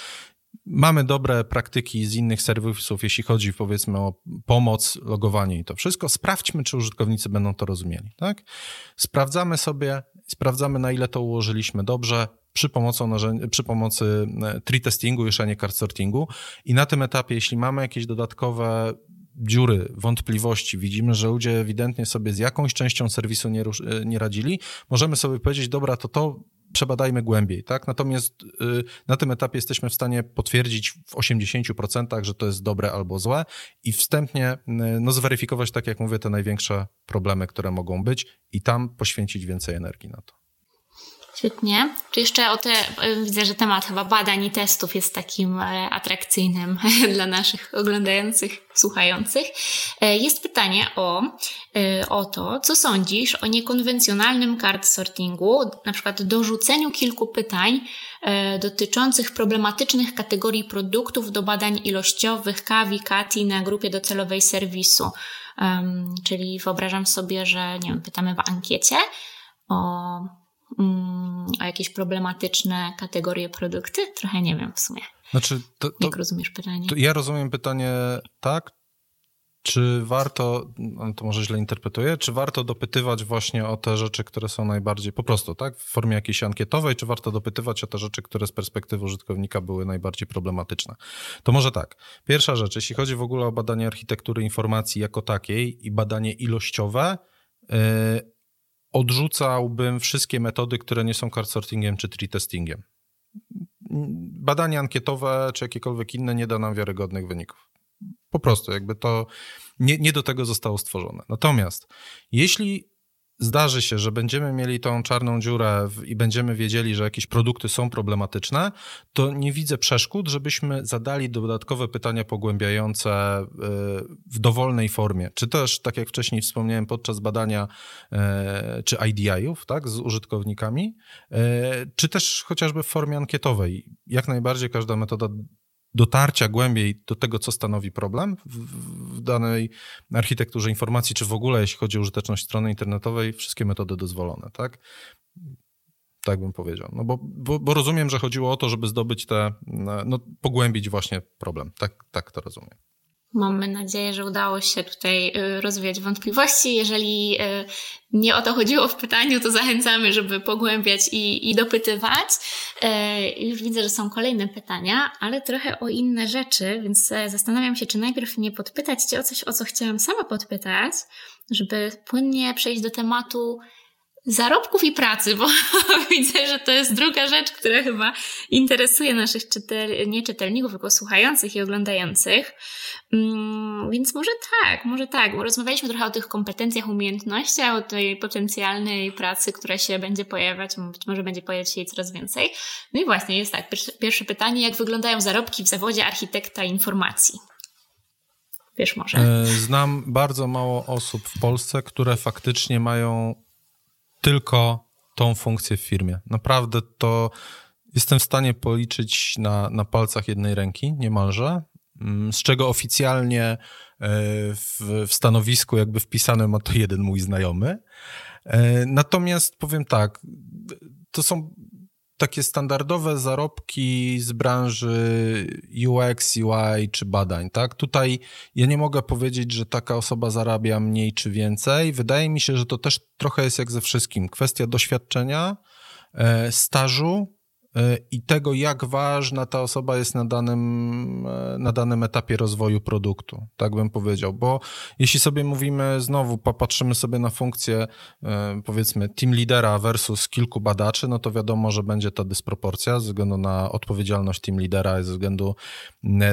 Mamy dobre praktyki z innych serwisów, jeśli chodzi powiedzmy o pomoc, logowanie i to wszystko. Sprawdźmy, czy użytkownicy będą to rozumieli. Tak? Sprawdzamy sobie, sprawdzamy na ile to ułożyliśmy dobrze, przy, przy pomocy e, tree testingu, już a nie card sortingu. I na tym etapie, jeśli mamy jakieś dodatkowe dziury, wątpliwości, widzimy, że ludzie ewidentnie sobie z jakąś częścią serwisu nie, nie radzili, możemy sobie powiedzieć, dobra, to to przebadajmy głębiej, tak? Natomiast y, na tym etapie jesteśmy w stanie potwierdzić w 80%, że to jest dobre albo złe i wstępnie y, no, zweryfikować, tak jak mówię, te największe problemy, które mogą być i tam poświęcić więcej energii na to. Świetnie. Czy jeszcze o te, widzę, że temat chyba badań i testów jest takim e, atrakcyjnym dla naszych oglądających, słuchających. E, jest pytanie o, e, o to, co sądzisz o niekonwencjonalnym card sortingu, na przykład dorzuceniu kilku pytań dotyczących problematycznych kategorii produktów do badań ilościowych kawi, kati na grupie docelowej serwisu. czyli wyobrażam sobie, że nie wiem, pytamy w ankiecie o o jakieś problematyczne kategorie produkty? Trochę nie wiem w sumie. Znaczy, to, to, Jak rozumiesz pytanie? ja rozumiem pytanie tak, czy warto, no to może źle interpretuję, czy warto dopytywać właśnie o te rzeczy, które są najbardziej, po prostu, tak, w formie jakiejś ankietowej, czy warto dopytywać o te rzeczy, które z perspektywy użytkownika były najbardziej problematyczne? To może tak. Pierwsza rzecz, jeśli chodzi w ogóle o badanie architektury informacji jako takiej i badanie ilościowe, yy, odrzucałbym wszystkie metody, które nie są card sortingiem czy tree testingiem. Badanie ankietowe czy jakiekolwiek inne nie da nam wiarygodnych wyników. Po prostu, jakby to nie, nie do tego zostało stworzone. Natomiast jeśli zdarzy się, że będziemy mieli tą czarną dziurę i będziemy wiedzieli, że jakieś produkty są problematyczne, to nie widzę przeszkód, żebyśmy zadali dodatkowe pytania pogłębiające e, w dowolnej formie. Czy też, tak jak wcześniej wspomniałem, podczas badania e, czy IDI-ów tak, z użytkownikami, e, czy też chociażby w formie ankietowej. Jak najbardziej każda metoda dotarcia głębiej do tego, co stanowi problem w, danej architekturze informacji, czy w ogóle jeśli chodzi o użyteczność strony internetowej, wszystkie metody dozwolone, tak? Tak bym powiedział. No bo, bo, bo rozumiem, że chodziło o to, żeby zdobyć te, no, pogłębić właśnie problem. Tak, tak to rozumiem. Mamy nadzieję, że udało się tutaj y, rozwiać wątpliwości. Jeżeli y, nie o to chodziło w pytaniu, to zachęcamy, żeby pogłębiać i, i dopytywać. Y, już widzę, że są kolejne pytania, ale trochę o inne rzeczy, więc e, zastanawiam się, czy najpierw nie podpytać Cię o coś, o co chciałam sama podpytać, żeby płynnie przejść do tematu zarobków i pracy, bo widzę, że to jest druga rzecz, która chyba interesuje naszych czytel, nie czytelników, tylko słuchających i oglądających. Mm, więc może tak, może tak, bo rozmawialiśmy trochę o tych kompetencjach, umiejętnościach, o tej potencjalnej pracy, która się będzie pojawiać, być może będzie pojawiać się jej coraz więcej. No i właśnie jest tak, pierwsze, pytanie, jak wyglądają zarobki w zawodzie architekta informacji? Wiesz może? E, znam bardzo mało osób w Polsce, które faktycznie mają tylko tą funkcję w firmie. Naprawdę to jestem w stanie policzyć na, na palcach jednej ręki, niemalże, mm, z czego oficjalnie e, w, w stanowisku jakby wpisany ma to jeden mój znajomy. E, natomiast powiem tak, to są takie standardowe zarobki z branży UX, UI czy badań, tak? Tutaj ja nie mogę powiedzieć, że taka osoba zarabia mniej czy więcej. Wydaje mi się, że to też trochę jest jak ze wszystkim. Kwestia doświadczenia, e, stażu, i tego, jak ważna ta osoba jest na danym, na danym etapie rozwoju produktu, tak bym powiedział. Bo jeśli sobie mówimy znowu, popatrzymy sobie na funkcję e, powiedzmy team lidera versus kilku badaczy, no to wiadomo, że będzie ta dysproporcja ze względu na odpowiedzialność team lidera, ze względu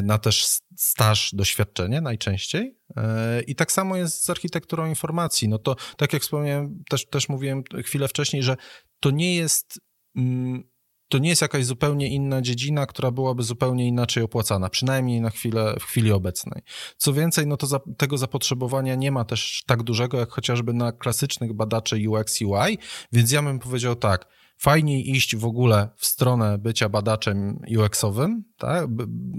na też staż, doświadczenie najczęściej. E, I tak samo jest z architekturą informacji. No to tak jak wspomniałem, też, też mówiłem chwilę wcześniej, że to nie jest mm, to nie jest jakaś zupełnie inna dziedzina, która byłaby zupełnie inaczej opłacana, przynajmniej na chwilę, w chwili obecnej. Co więcej, no to za, tego zapotrzebowania nie ma też tak dużego, jak chociażby na klasycznych badaczy UX UI, więc ja bym powiedział tak, fajniej iść w ogóle w stronę bycia badaczem UX-owym tak?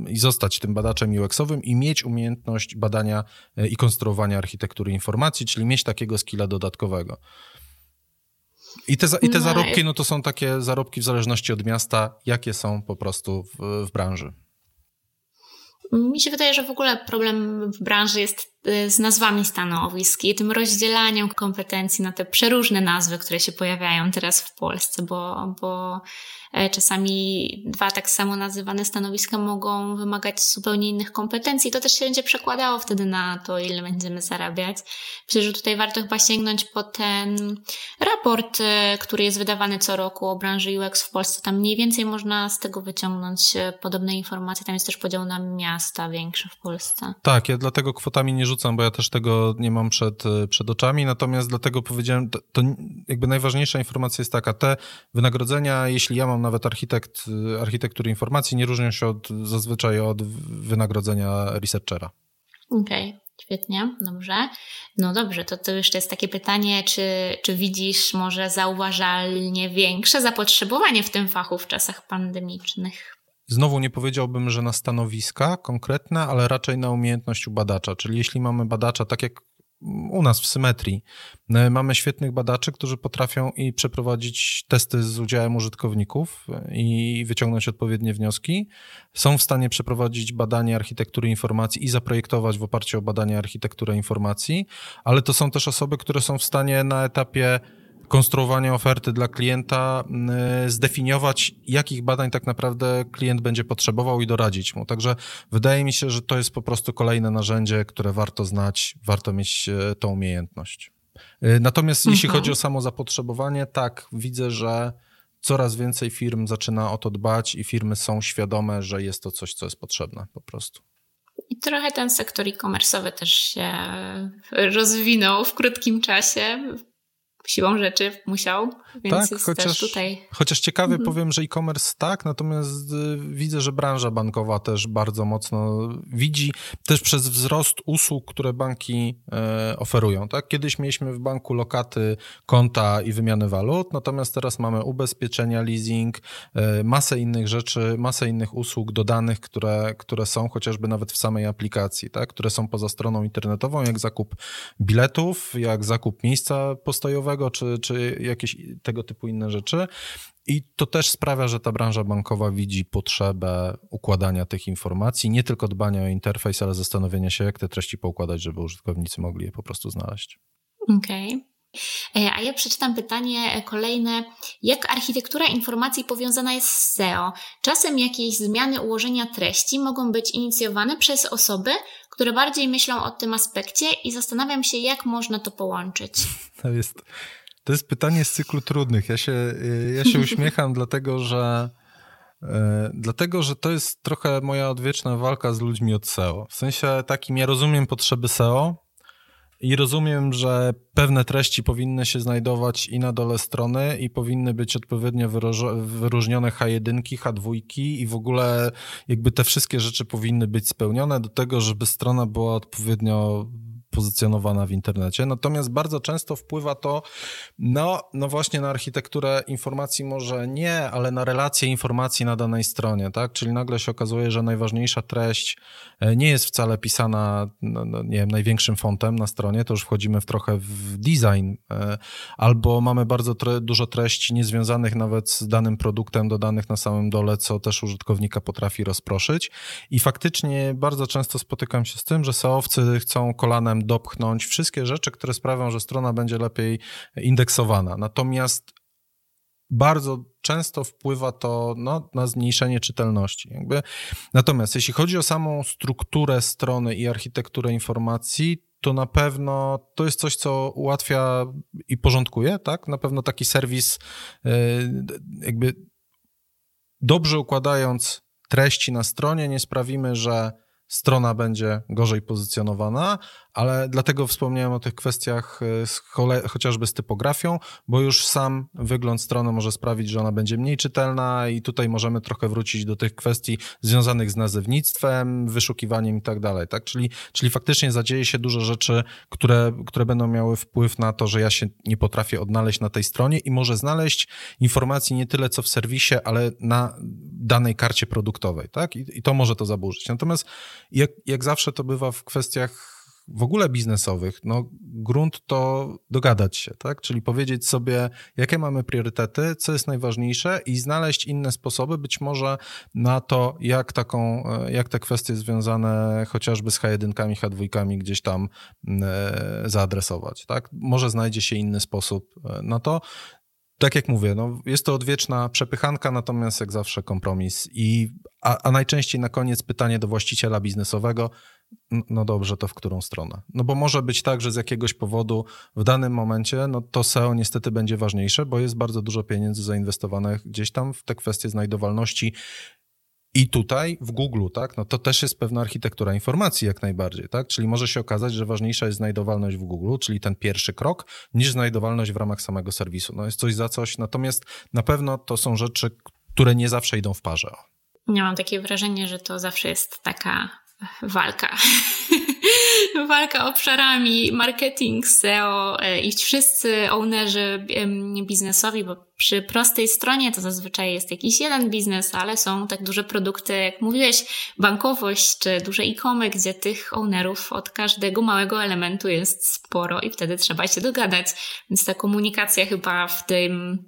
i zostać tym badaczem UX-owym i mieć umiejętność badania e, i konstruowania architektury informacji, czyli mieć takiego skilla dodatkowego. I te, I te no, zarobki, no to są takie zarobki w zależności od miasta, jakie są po prostu w, w branży. Mi się wydaje, że w ogóle problem w branży jest z nazwami stanowisk i tym rozdzielaniem kompetencji na te przeróżne nazwy, które się pojawiają teraz w Polsce, bo, bo E, czasami dwa tak samo nazywane stanowiska mogą wymagać zupełnie innych kompetencji. To też się będzie przekładało wtedy na to, ile będziemy zarabiać. Myślę, że tutaj warto chyba sięgnąć po ten raport, e, który jest wydawany co roku o branży UX w Polsce. Tam mniej więcej można z tego wyciągnąć e, podobne informacje. Tam jest też podział na miasta większe w Polsce. Tak, ja dlatego kwotami nie bo ja też tego nie mam przed, przed oczami. Natomiast dlatego powiedziałem, to, to jakby najważniejsza informacja jest taka, te wynagrodzenia, jeśli ja mam nawet architekt, architektury informacji nie różnią się od, zazwyczaj od wynagrodzenia researchera. Okej. Okay. Świetnie, dobrze. No dobrze, to, to jeszcze jest takie pytanie, czy, czy widzisz może zauważalnie większe zapotrzebowanie w tym fachu w czasach pandemicznych? Znowu nie powiedziałbym, że na stanowiska konkretne, ale raczej na umiejętność u badacza. Czyli jeśli mamy badacza, tak jak u nas w symetrii. E, mamy świetnych badaczy, którzy potrafią i przeprowadzić testy z udziałem użytkowników e, i wyciągnąć odpowiednie wnioski. Są w stanie przeprowadzić badanie architektury informacji i zaprojektować w oparciu o badanie architektury informacji, ale to są też osoby, które są w stanie na etapie konstruowania oferty dla klienta, y, zdefiniować, jakich badań tak naprawdę klient będzie potrzebował i doradzić mu. Także wydaje mi się, że to jest po prostu kolejne narzędzie, które warto znać, warto mieć e, tą umiejętność. Y, natomiast mhm. jeśli chodzi o samo zapotrzebowanie, tak, widzę, że coraz więcej firm zaczyna o to dbać i firmy są świadome, że jest to coś, co jest potrzebne po prostu. I trochę ten sektor e-commerce'owy też się rozwinął w krótkim czasie siłą rzeczy musiał, więc tak, jest chociaż, też tutaj... Chociaż ciekawie mhm. powiem, że e-commerce tak, natomiast y, widzę, że branża bankowa też bardzo mocno widzi, też przez wzrost usług, które banki e, oferują. Tak? Kiedyś mieliśmy w banku lokaty, konta i wymiany walut, natomiast teraz mamy ubezpieczenia, leasing, e, masę innych rzeczy, masę innych usług dodanych, które, które są chociażby nawet w samej aplikacji, tak? które są poza stroną internetową, jak zakup biletów, jak zakup miejsca postojowego, czy, czy jakieś tego typu inne rzeczy. I to też sprawia, że ta branża bankowa widzi potrzebę układania tych informacji, nie tylko dbania o interfejs, ale zastanowienia się, jak te treści poukładać, żeby użytkownicy mogli je po prostu znaleźć. Okej. Okay. E, a ja przeczytam pytanie kolejne. Jak architektura informacji powiązana jest z SEO? Czasem jakieś zmiany ułożenia treści mogą być inicjowane przez osoby, które bardziej myślą o tym aspekcie i zastanawiam się, jak można to połączyć. To jest, to jest pytanie z cyklu trudnych. Ja się, y, ja się uśmiecham, dlatego że. E, dlatego, że to jest trochę moja odwieczna walka z ludźmi od SEO. W sensie takim, ja rozumiem potrzeby SEO, i rozumiem, że pewne treści powinny się znajdować i na dole strony i powinny być odpowiednio wyróżnione H1, H2 i w ogóle jakby te wszystkie rzeczy powinny być spełnione do tego, żeby strona była odpowiednio pozycjonowana w internecie. Natomiast bardzo często wpływa to, no, no właśnie na architekturę informacji może nie, ale na relacje informacji na danej stronie, tak? Czyli nagle się okazuje, że najważniejsza treść e, nie jest wcale pisana, no, no, nie wiem, największym fontem na stronie, to już wchodzimy w trochę w design, e, albo mamy bardzo tre dużo treści niezwiązanych nawet z danym produktem dodanych na samym dole, co też użytkownika potrafi rozproszyć. I faktycznie bardzo często spotykam się z tym, że SEOwcy chcą kolanem dopchnąć wszystkie rzeczy, które sprawią, że strona będzie lepiej indeksowana. Natomiast bardzo często wpływa to no, na zmniejszenie czytelności. Jakby. Natomiast jeśli chodzi o samą strukturę strony i architekturę informacji, to na pewno to jest coś, co ułatwia i porządkuje, tak? Na pewno taki serwis, e, jakby dobrze układając treści na stronie, nie sprawimy, że strona będzie gorzej pozycjonowana, ale dlatego wspomniałem o tych kwestiach e, z chociażby z typografią, bo już sam wygląd strony może sprawić, że ona będzie mniej czytelna i tutaj możemy trochę wrócić do tych kwestii związanych z nazewnictwem, wyszukiwaniem i tak dalej, tak? Czyli, czyli faktycznie zadzieje się dużo rzeczy, które, które będą miały wpływ na to, że ja się nie potrafię odnaleźć na tej stronie i może znaleźć informacji nie tyle co w serwisie, ale na danej karcie produktowej, tak? I, i to może to zaburzyć. Natomiast jak, jak zawsze to bywa w kwestiach w ogóle biznesowych, no grunt to dogadać się, tak? Czyli powiedzieć sobie, jakie mamy priorytety, co jest najważniejsze i znaleźć inne sposoby, być może na to, jak taką, e, jak te kwestie związane chociażby z H1, H2 gdzieś tam e, zaadresować, tak? Może znajdzie się inny sposób e, na to. Tak jak mówię, no, jest to odwieczna przepychanka, natomiast jak zawsze kompromis. I, a, a najczęściej na koniec pytanie do właściciela biznesowego, no dobrze, to w którą stronę? No bo może być tak, że z jakiegoś powodu w danym momencie no to SEO niestety będzie ważniejsze, bo jest bardzo dużo pieniędzy zainwestowanych gdzieś tam w te kwestie znajdowalności i tutaj w Google, tak, no to też jest pewna architektura informacji jak najbardziej, tak? Czyli może się okazać, że ważniejsza jest znajdowalność w Google, czyli ten pierwszy krok, niż znajdowalność w ramach samego serwisu. No jest coś za coś, natomiast na pewno to są rzeczy, które nie zawsze idą w parze. Ja mam takie wrażenie, że to zawsze jest taka walka. walka obszarami marketing, SEO e, i wszyscy ownerzy biznesowi, bo przy prostej stronie to zazwyczaj jest jakiś jeden biznes, ale są tak duże produkty, jak mówiłeś, bankowość czy duże e-commerce, gdzie tych ownerów od każdego małego elementu jest sporo i wtedy trzeba się dogadać. Więc ta komunikacja chyba w tym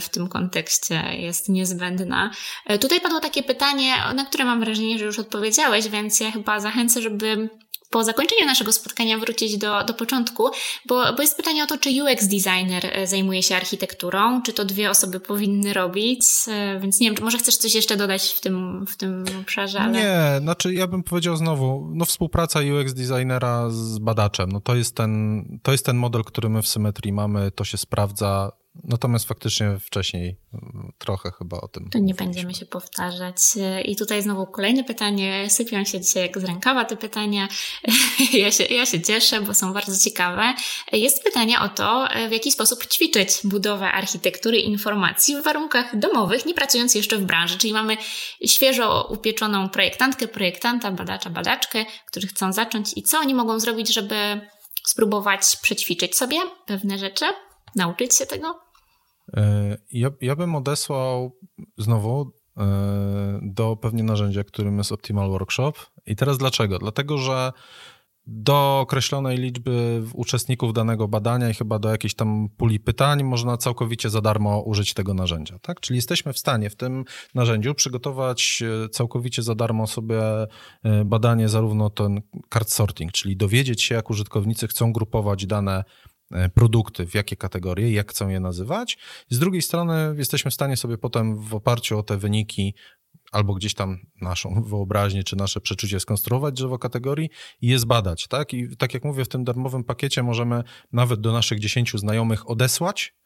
w tym kontekście jest niezbędna. E, tutaj padło takie pytanie, na które mam wrażenie, że już odpowiedziałeś, więc ja chyba zachęcę, żeby po zakończeniu naszego spotkania wrócić do, do początku, bo, bo jest pytanie o to, czy UX designer e, zajmuje się architekturą, czy to dwie osoby powinny robić, więc nie wiem, czy może chcesz coś jeszcze dodać w tym, w tym obszarze? Ale... Nie, znaczy ja bym powiedział znowu, no współpraca UX designera z badaczem, no to jest ten, to jest ten model, który my w Symetrii mamy, to się sprawdza, Natomiast faktycznie wcześniej mm, trochę chyba o tym. To nie będziemy się powtarzać. I tutaj znowu kolejne pytanie. Sypią się dzisiaj jak z rękawa te pytania. Ja się, ja się cieszę, bo są bardzo ciekawe. Jest pytanie o to, w jaki sposób ćwiczyć budowę architektury informacji w warunkach domowych, nie pracując jeszcze w branży. Czyli mamy świeżo upieczoną projektantkę, projektanta, badacza, badaczkę, którzy chcą zacząć i co oni mogą zrobić, żeby spróbować przećwiczyć sobie pewne rzeczy, nauczyć się tego? E, ja, ja bym odesłał znowu e, do pewnie narzędzia, którym jest Optimal Workshop. I teraz dlaczego? Dlatego, że do określonej liczby uczestników danego badania i chyba do jakiejś tam puli pytań można całkowicie za darmo użyć tego narzędzia. Tak? Czyli jesteśmy w stanie w tym narzędziu przygotować e, całkowicie za darmo sobie badanie, zarówno ten card sorting, czyli dowiedzieć się, jak użytkownicy chcą grupować dane produkty, w jakie kategorie, jak chcą je nazywać. Z drugiej strony jesteśmy w stanie sobie potem w oparciu o te wyniki albo gdzieś tam naszą wyobraźnię czy nasze przeczucie skonstruować drzewo kategorii i je zbadać, tak? I tak jak mówię, w tym darmowym pakiecie możemy nawet do naszych 10 znajomych odesłać E,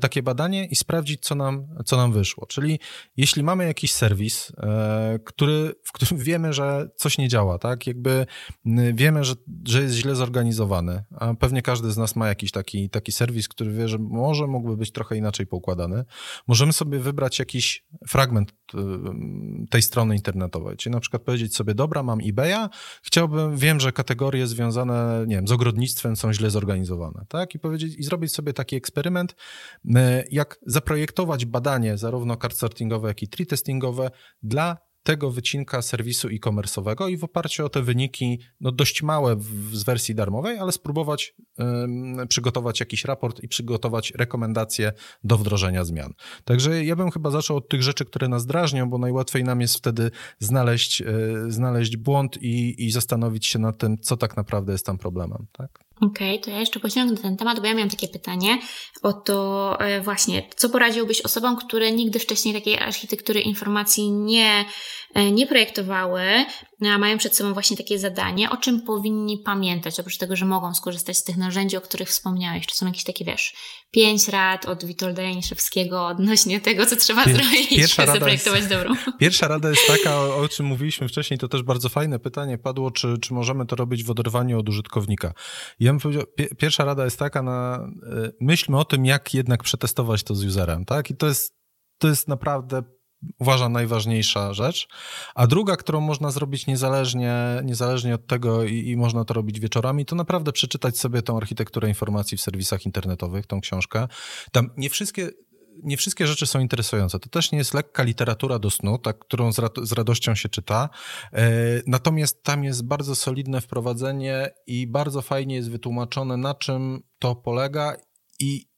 takie badanie i sprawdzić, co nam, co nam wyszło. Czyli jeśli mamy jakiś serwis, e, który, w którym wiemy, że coś nie działa, tak? Jakby wiemy, że, że jest źle zorganizowany, a pewnie każdy z nas ma jakiś taki, taki serwis, który wie, że może mógłby być trochę inaczej poukładany. Możemy sobie wybrać jakiś fragment e, tej strony internetowej, czyli na przykład powiedzieć sobie, dobra, mam eBaya, chciałbym, wiem, że kategorie związane, nie wiem, z ogrodnictwem są źle zorganizowane, tak? I powiedzieć, i zrobić sobie taki eksperyment, E, jak zaprojektować badanie zarówno card sortingowe, jak i tree testingowe dla tego wycinka serwisu e-commerce'owego i w oparciu o te wyniki, no dość małe w, z wersji darmowej, ale spróbować przygotować jakiś raport i przygotować rekomendacje do wdrożenia zmian. Także ja bym chyba zaczął od tych rzeczy, które nas drażnią, bo najłatwiej nam jest wtedy znaleźć, yy, znaleźć błąd i, i zastanowić się nad tym, co tak naprawdę jest tam problemem. Tak? Okej, okay, to ja jeszcze pociągnę ten temat, bo ja miałam takie pytanie o to e, właśnie, co poradziłbyś osobom, które nigdy wcześniej takiej architektury informacji nie, e, nie projektowały, mają przed sobą właśnie takie zadanie, o czym powinni pamiętać, oprócz tego, że mogą skorzystać z tych narzędzi, o których wspomniałeś? Czy są jakieś takie, wiesz, pięć rad od Witolda Janiszewskiego odnośnie tego, co trzeba Pier zrobić, pierwsza żeby zaprojektować jest, dobrą? Pierwsza rada jest taka, o, o, czym mówiliśmy wcześniej, to też bardzo fajne pytanie padło, czy, czy możemy to robić w oderwaniu od użytkownika. Ja bym powiedział, pierwsza rada jest taka, na, y, myślmy o tym, jak jednak przetestować to z userem, tak? I to jest, to jest naprawdę uważam najważniejsza rzecz. A druga, którą można zrobić niezależnie, niezależnie od tego i, i, można to robić wieczorami, to naprawdę przeczytać sobie tą architekturę informacji w serwisach internetowych, tą książkę. Tam nie wszystkie nie wszystkie rzeczy są interesujące. To też nie jest lekka literatura do snu, tak, którą z, ra z radością się czyta. E, natomiast tam jest bardzo solidne wprowadzenie i bardzo fajnie jest wytłumaczone, na czym to polega i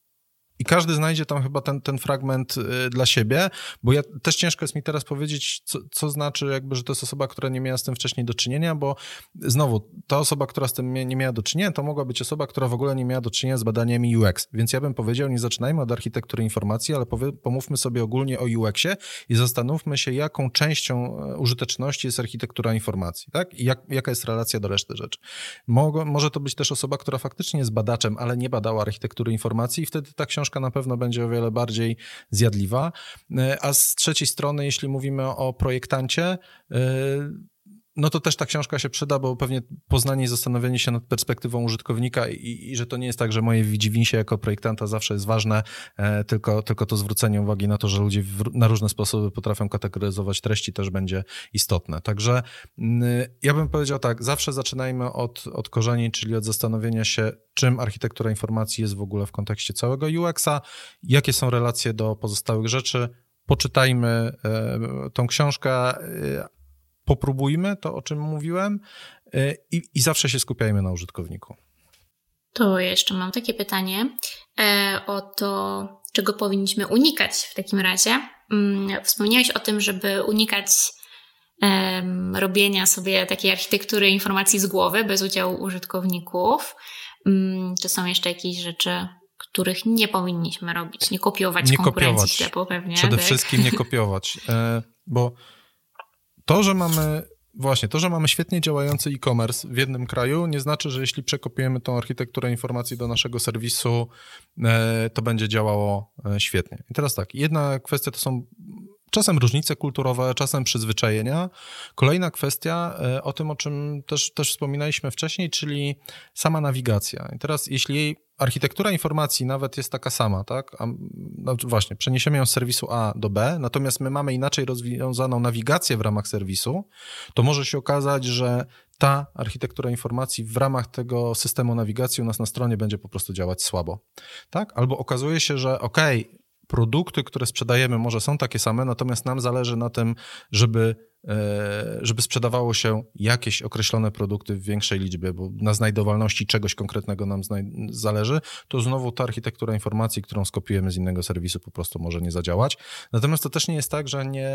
i każdy znajdzie tam chyba ten, ten fragment y, dla siebie, bo ja też ciężko jest mi teraz powiedzieć, co, co znaczy jakby, że to jest osoba, która nie miała z tym wcześniej do czynienia, bo znowu, ta osoba, która z tym nie miała do czynienia, to mogła być osoba, która w ogóle nie miała do czynienia z badaniami UX. Więc ja bym powiedział, nie zaczynajmy od architektury informacji, ale powie, pomówmy sobie ogólnie o UX-ie i zastanówmy się, jaką częścią e, użyteczności jest architektura informacji, tak? I jak, jaka jest relacja do reszty rzeczy. Może to być też osoba, która faktycznie jest badaczem, ale nie badała architektury informacji i wtedy ta książka książka na pewno będzie o wiele bardziej zjadliwa. E, a z trzeciej strony, jeśli mówimy o projektancie, e, no to też ta książka się przyda, bo pewnie poznanie i zastanowienie się nad perspektywą użytkownika i, i że to nie jest tak, że moje widziwinsie jako projektanta zawsze jest ważne, e, tylko, tylko to zwrócenie uwagi na to, że ludzie w, na różne sposoby potrafią kategoryzować treści też będzie istotne. Także mm, ja bym powiedział tak, zawsze zaczynajmy od, od korzeni, czyli od zastanowienia się, czym architektura informacji jest w ogóle w kontekście całego UX-a, jakie są relacje do pozostałych rzeczy, poczytajmy e, tą książkę, e, popróbujmy to, o czym mówiłem y, i, i zawsze się skupiajmy na użytkowniku. To jeszcze mam takie pytanie e, o to, czego powinniśmy unikać w takim razie. Mm, wspomniałeś o tym, żeby unikać robienia sobie takiej architektury informacji z głowy bez udziału użytkowników. Mm, czy są jeszcze jakieś rzeczy, których nie powinniśmy robić? Nie kopiować nie konkurencji kopiować. ślepo pewnie. Przede tak? wszystkim nie kopiować, e, bo to, że mamy Właśnie, to, że mamy świetnie działający e-commerce w jednym kraju, nie znaczy, że jeśli przekopiujemy tą architekturę informacji do naszego serwisu, e, to będzie działało e, świetnie. I teraz tak, jedna kwestia to są czasem różnice kulturowe, czasem przyzwyczajenia. Kolejna kwestia o tym, o czym też, też wspominaliśmy wcześniej, czyli sama nawigacja. I teraz, jeśli architektura informacji nawet jest taka sama, tak? A, no właśnie, przeniesiemy ją z serwisu A do B, natomiast my mamy inaczej rozwiązaną nawigację w ramach serwisu, to może się okazać, że ta architektura informacji w ramach tego systemu nawigacji u nas na stronie będzie po prostu działać słabo, tak? Albo okazuje się, że okej, okay, produkty, które sprzedajemy może są takie same, natomiast nam zależy na tym, żeby żeby sprzedawało się jakieś określone produkty w większej liczbie, bo na znajdowalności czegoś konkretnego nam zależy, to znowu ta architektura informacji, którą skopiujemy z innego serwisu, po prostu może nie zadziałać. Natomiast to też nie jest tak, że nie,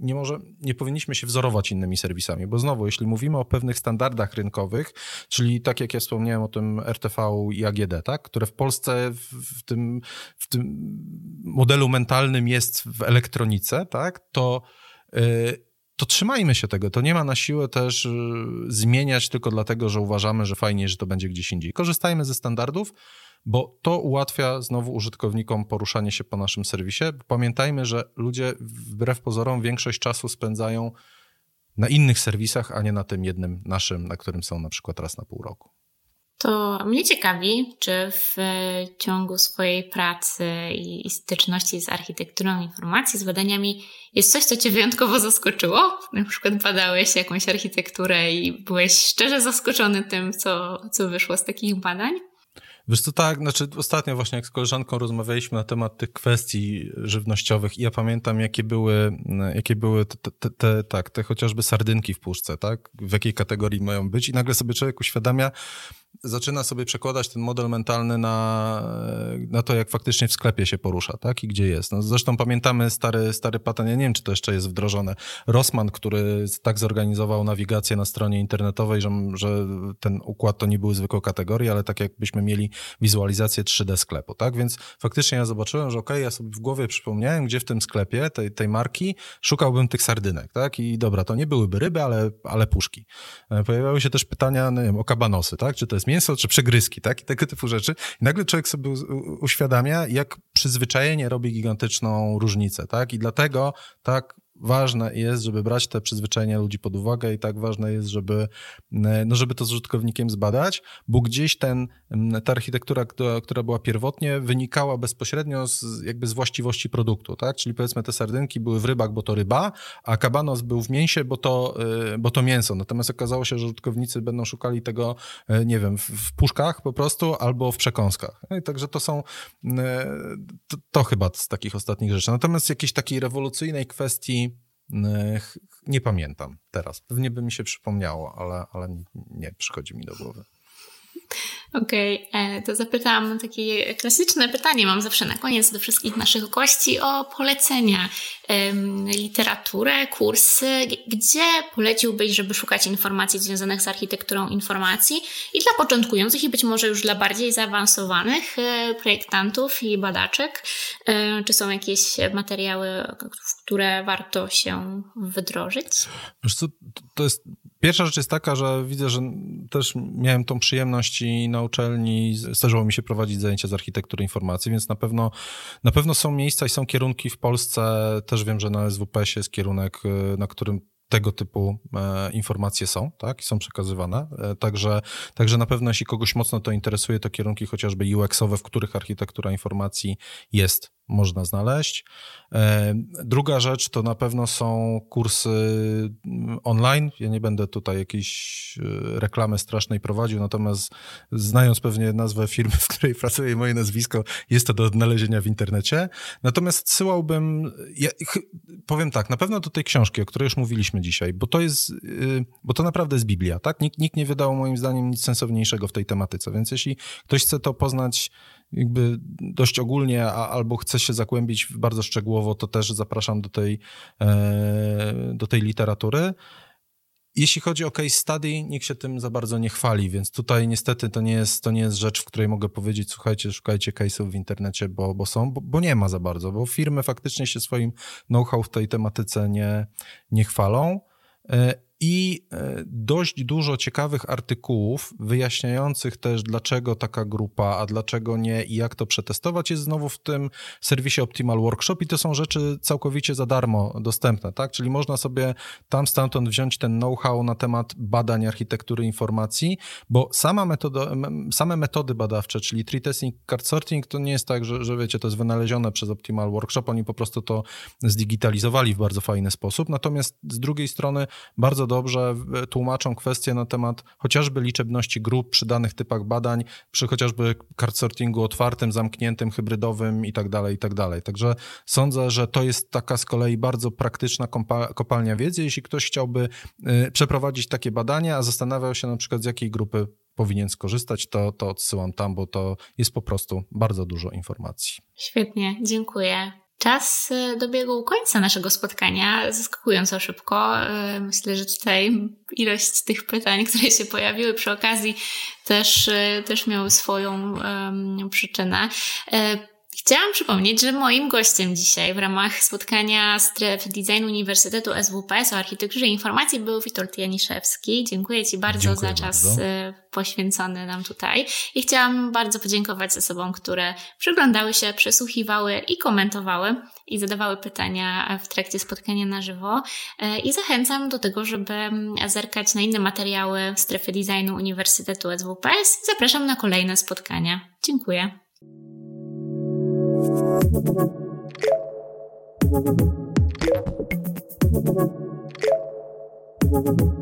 nie, może, nie powinniśmy się wzorować innymi serwisami, bo znowu, jeśli mówimy o pewnych standardach rynkowych, czyli tak jak ja wspomniałem o tym RTV i AGD, tak, które w Polsce w, tym, w tym modelu mentalnym jest w elektronice, tak, to yy, to trzymajmy się tego. To nie ma na siłę też y, zmieniać tylko dlatego, że uważamy, że fajnie, że to będzie gdzieś indziej. Korzystajmy ze standardów, bo to ułatwia znowu użytkownikom poruszanie się po naszym serwisie. Pamiętajmy, że ludzie wbrew pozorom większość czasu spędzają na innych serwisach, a nie na tym jednym naszym, na którym są na przykład raz na pół roku. To mnie ciekawi, czy w ciągu swojej pracy i styczności z architekturą informacji, z badaniami, jest coś, co Cię wyjątkowo zaskoczyło? Na przykład badałeś jakąś architekturę i byłeś szczerze zaskoczony tym, co, co wyszło z takich badań? Wiesz co, tak, znaczy ostatnio właśnie jak z koleżanką rozmawialiśmy na temat tych kwestii żywnościowych i ja pamiętam, jakie były, jakie były te, te, te, tak, te chociażby sardynki w puszce, tak, w jakiej kategorii mają być i nagle sobie człowiek uświadamia, zaczyna sobie przekładać ten model mentalny na, na to, jak faktycznie w sklepie się porusza, tak? I gdzie jest. No, zresztą pamiętamy stary, stary patent, ja nie wiem, czy to jeszcze jest wdrożone. Rossmann, który tak zorganizował nawigację na stronie internetowej, że, że ten układ to nie były zwykłe kategorie, ale tak jakbyśmy mieli wizualizację 3D sklepu, tak? Więc faktycznie ja zobaczyłem, że okay, ja sobie w głowie przypomniałem, gdzie w tym sklepie, tej, tej marki, szukałbym tych sardynek, tak? I dobra, to nie byłyby ryby, ale, ale puszki. E, pojawiały się też pytania, no wiem, o kabanosy, tak? Czy to jest mięso, czy przegryzki, tak? I tego typu rzeczy. I nagle człowiek sobie uświadamia, jak przyzwyczajenie robi gigantyczną różnicę, tak? I dlatego tak ważne jest, żeby brać te przyzwyczajenia ludzi pod uwagę i tak ważne jest, żeby, no, żeby to z użytkownikiem zbadać, bo gdzieś ten, ta architektura, która, była pierwotnie, wynikała bezpośrednio z, jakby z właściwości produktu, tak? Czyli powiedzmy te sardynki były w rybach, bo to ryba, a kabanos był w mięsie, bo to, y, bo to mięso. Natomiast okazało się, że użytkownicy będą szukali tego, y, nie wiem, w, puszkach po prostu albo w przekąskach. No i także to są, to, to chyba z takich ostatnich rzeczy. Natomiast jakiejś takiej rewolucyjnej kwestii nie pamiętam teraz. Pewnie by mi się przypomniało, ale, ale nie przychodzi mi do głowy. Okej, okay, e, to zapytam takie klasyczne pytanie, mam zawsze na koniec do wszystkich naszych gości o polecenia, literaturę, kursy, gdzie poleciłbyś, żeby szukać informacji związanych z architekturą informacji i dla początkujących i być może już dla bardziej zaawansowanych e, projektantów i badaczek, e, czy są jakieś materiały, w które warto się wdrożyć? Wiesz co, to jest Pierwsza rzecz jest taka, że widzę, że też miałem tą przyjemność i na uczelni zdarzyło mi się prowadzić zajęcia z architektury informacji, więc na pewno, na pewno są miejsca i są kierunki w Polsce. Też wiem, że na SWPS jest kierunek, y, na którym tego typu e, informacje są, tak, i są przekazywane. E, także, także na pewno, jeśli kogoś mocno to interesuje, to kierunki chociażby UX-owe, w których architektura informacji jest można znaleźć. E, druga rzecz to na pewno są kursy mm, online. Ja nie będę tutaj jakiejś e, reklamy strasznej prowadził, natomiast znając pewnie nazwę firmy, w której pracuję, moje nazwisko, jest to do odnalezienia w internecie. Natomiast odsyłałbym, ja, powiem tak, na pewno do tej książki, o której już mówiliśmy dzisiaj, bo to jest, y, bo to naprawdę jest Biblia, tak? Nikt, nikt nie wydał moim zdaniem nic sensowniejszego w tej tematyce, więc jeśli ktoś chce to poznać jakby dość ogólnie, a, albo chce się zagłębić bardzo szczegółowo, to też zapraszam do tej, e, do tej literatury. Jeśli chodzi o case study, nikt się tym za bardzo nie chwali, więc tutaj niestety to nie jest, to nie jest rzecz, w której mogę powiedzieć, słuchajcie, szukajcie case'ów w internecie, bo, bo są, bo, bo, nie ma za bardzo, bo firmy faktycznie się swoim know-how w tej tematyce nie, nie chwalą. I e, dość dużo ciekawych artykułów wyjaśniających też, dlaczego taka grupa, a dlaczego nie i jak to przetestować, jest znowu w tym serwisie Optimal Workshop i to są rzeczy całkowicie za darmo dostępne, tak? Czyli można sobie tam stamtąd wziąć ten know-how na temat badań architektury informacji, bo sama metoda, same metody badawcze, czyli tree testing, card sorting, to nie jest tak, że, że wiecie, to jest wynalezione przez Optimal Workshop, oni po prostu to zdigitalizowali w bardzo fajny sposób, natomiast z drugiej strony bardzo dobrze tłumaczą kwestie na temat chociażby liczebności grup przy danych typach badań, przy chociażby card sortingu otwartym, zamkniętym, hybrydowym i tak dalej, i tak. Także sądzę, że to jest taka z kolei bardzo praktyczna kopalnia wiedzy. Jeśli ktoś chciałby y, przeprowadzić takie badania, a zastanawiał się na przykład z jakiej grupy powinien skorzystać, to, to odsyłam tam, bo to jest po prostu bardzo dużo informacji. Świetnie, dziękuję. Czas e, dobiegł końca naszego spotkania zaskakująco szybko. E, myślę, że tutaj ilość tych pytań, które się pojawiły przy okazji, też, e, też miały swoją um, przyczynę. Chciałam przypomnieć, że moim gościem dzisiaj w ramach spotkania stref design Uniwersytetu SWPS o architekturze informacji był Witold Janiszewski. Dziękuję Ci bardzo Dziękuję za czas bardzo. Y, poświęcony nam tutaj. I chciałam bardzo podziękować osobom, które przyglądały się, przesłuchiwały i komentowały i zadawały pytania w trakcie spotkania na żywo. Y, I zachęcam do tego, żeby zerkać na inne materiały strefy designu Uniwersytetu SWPS. Zapraszam na kolejne spotkania. Dziękuję. Thank you.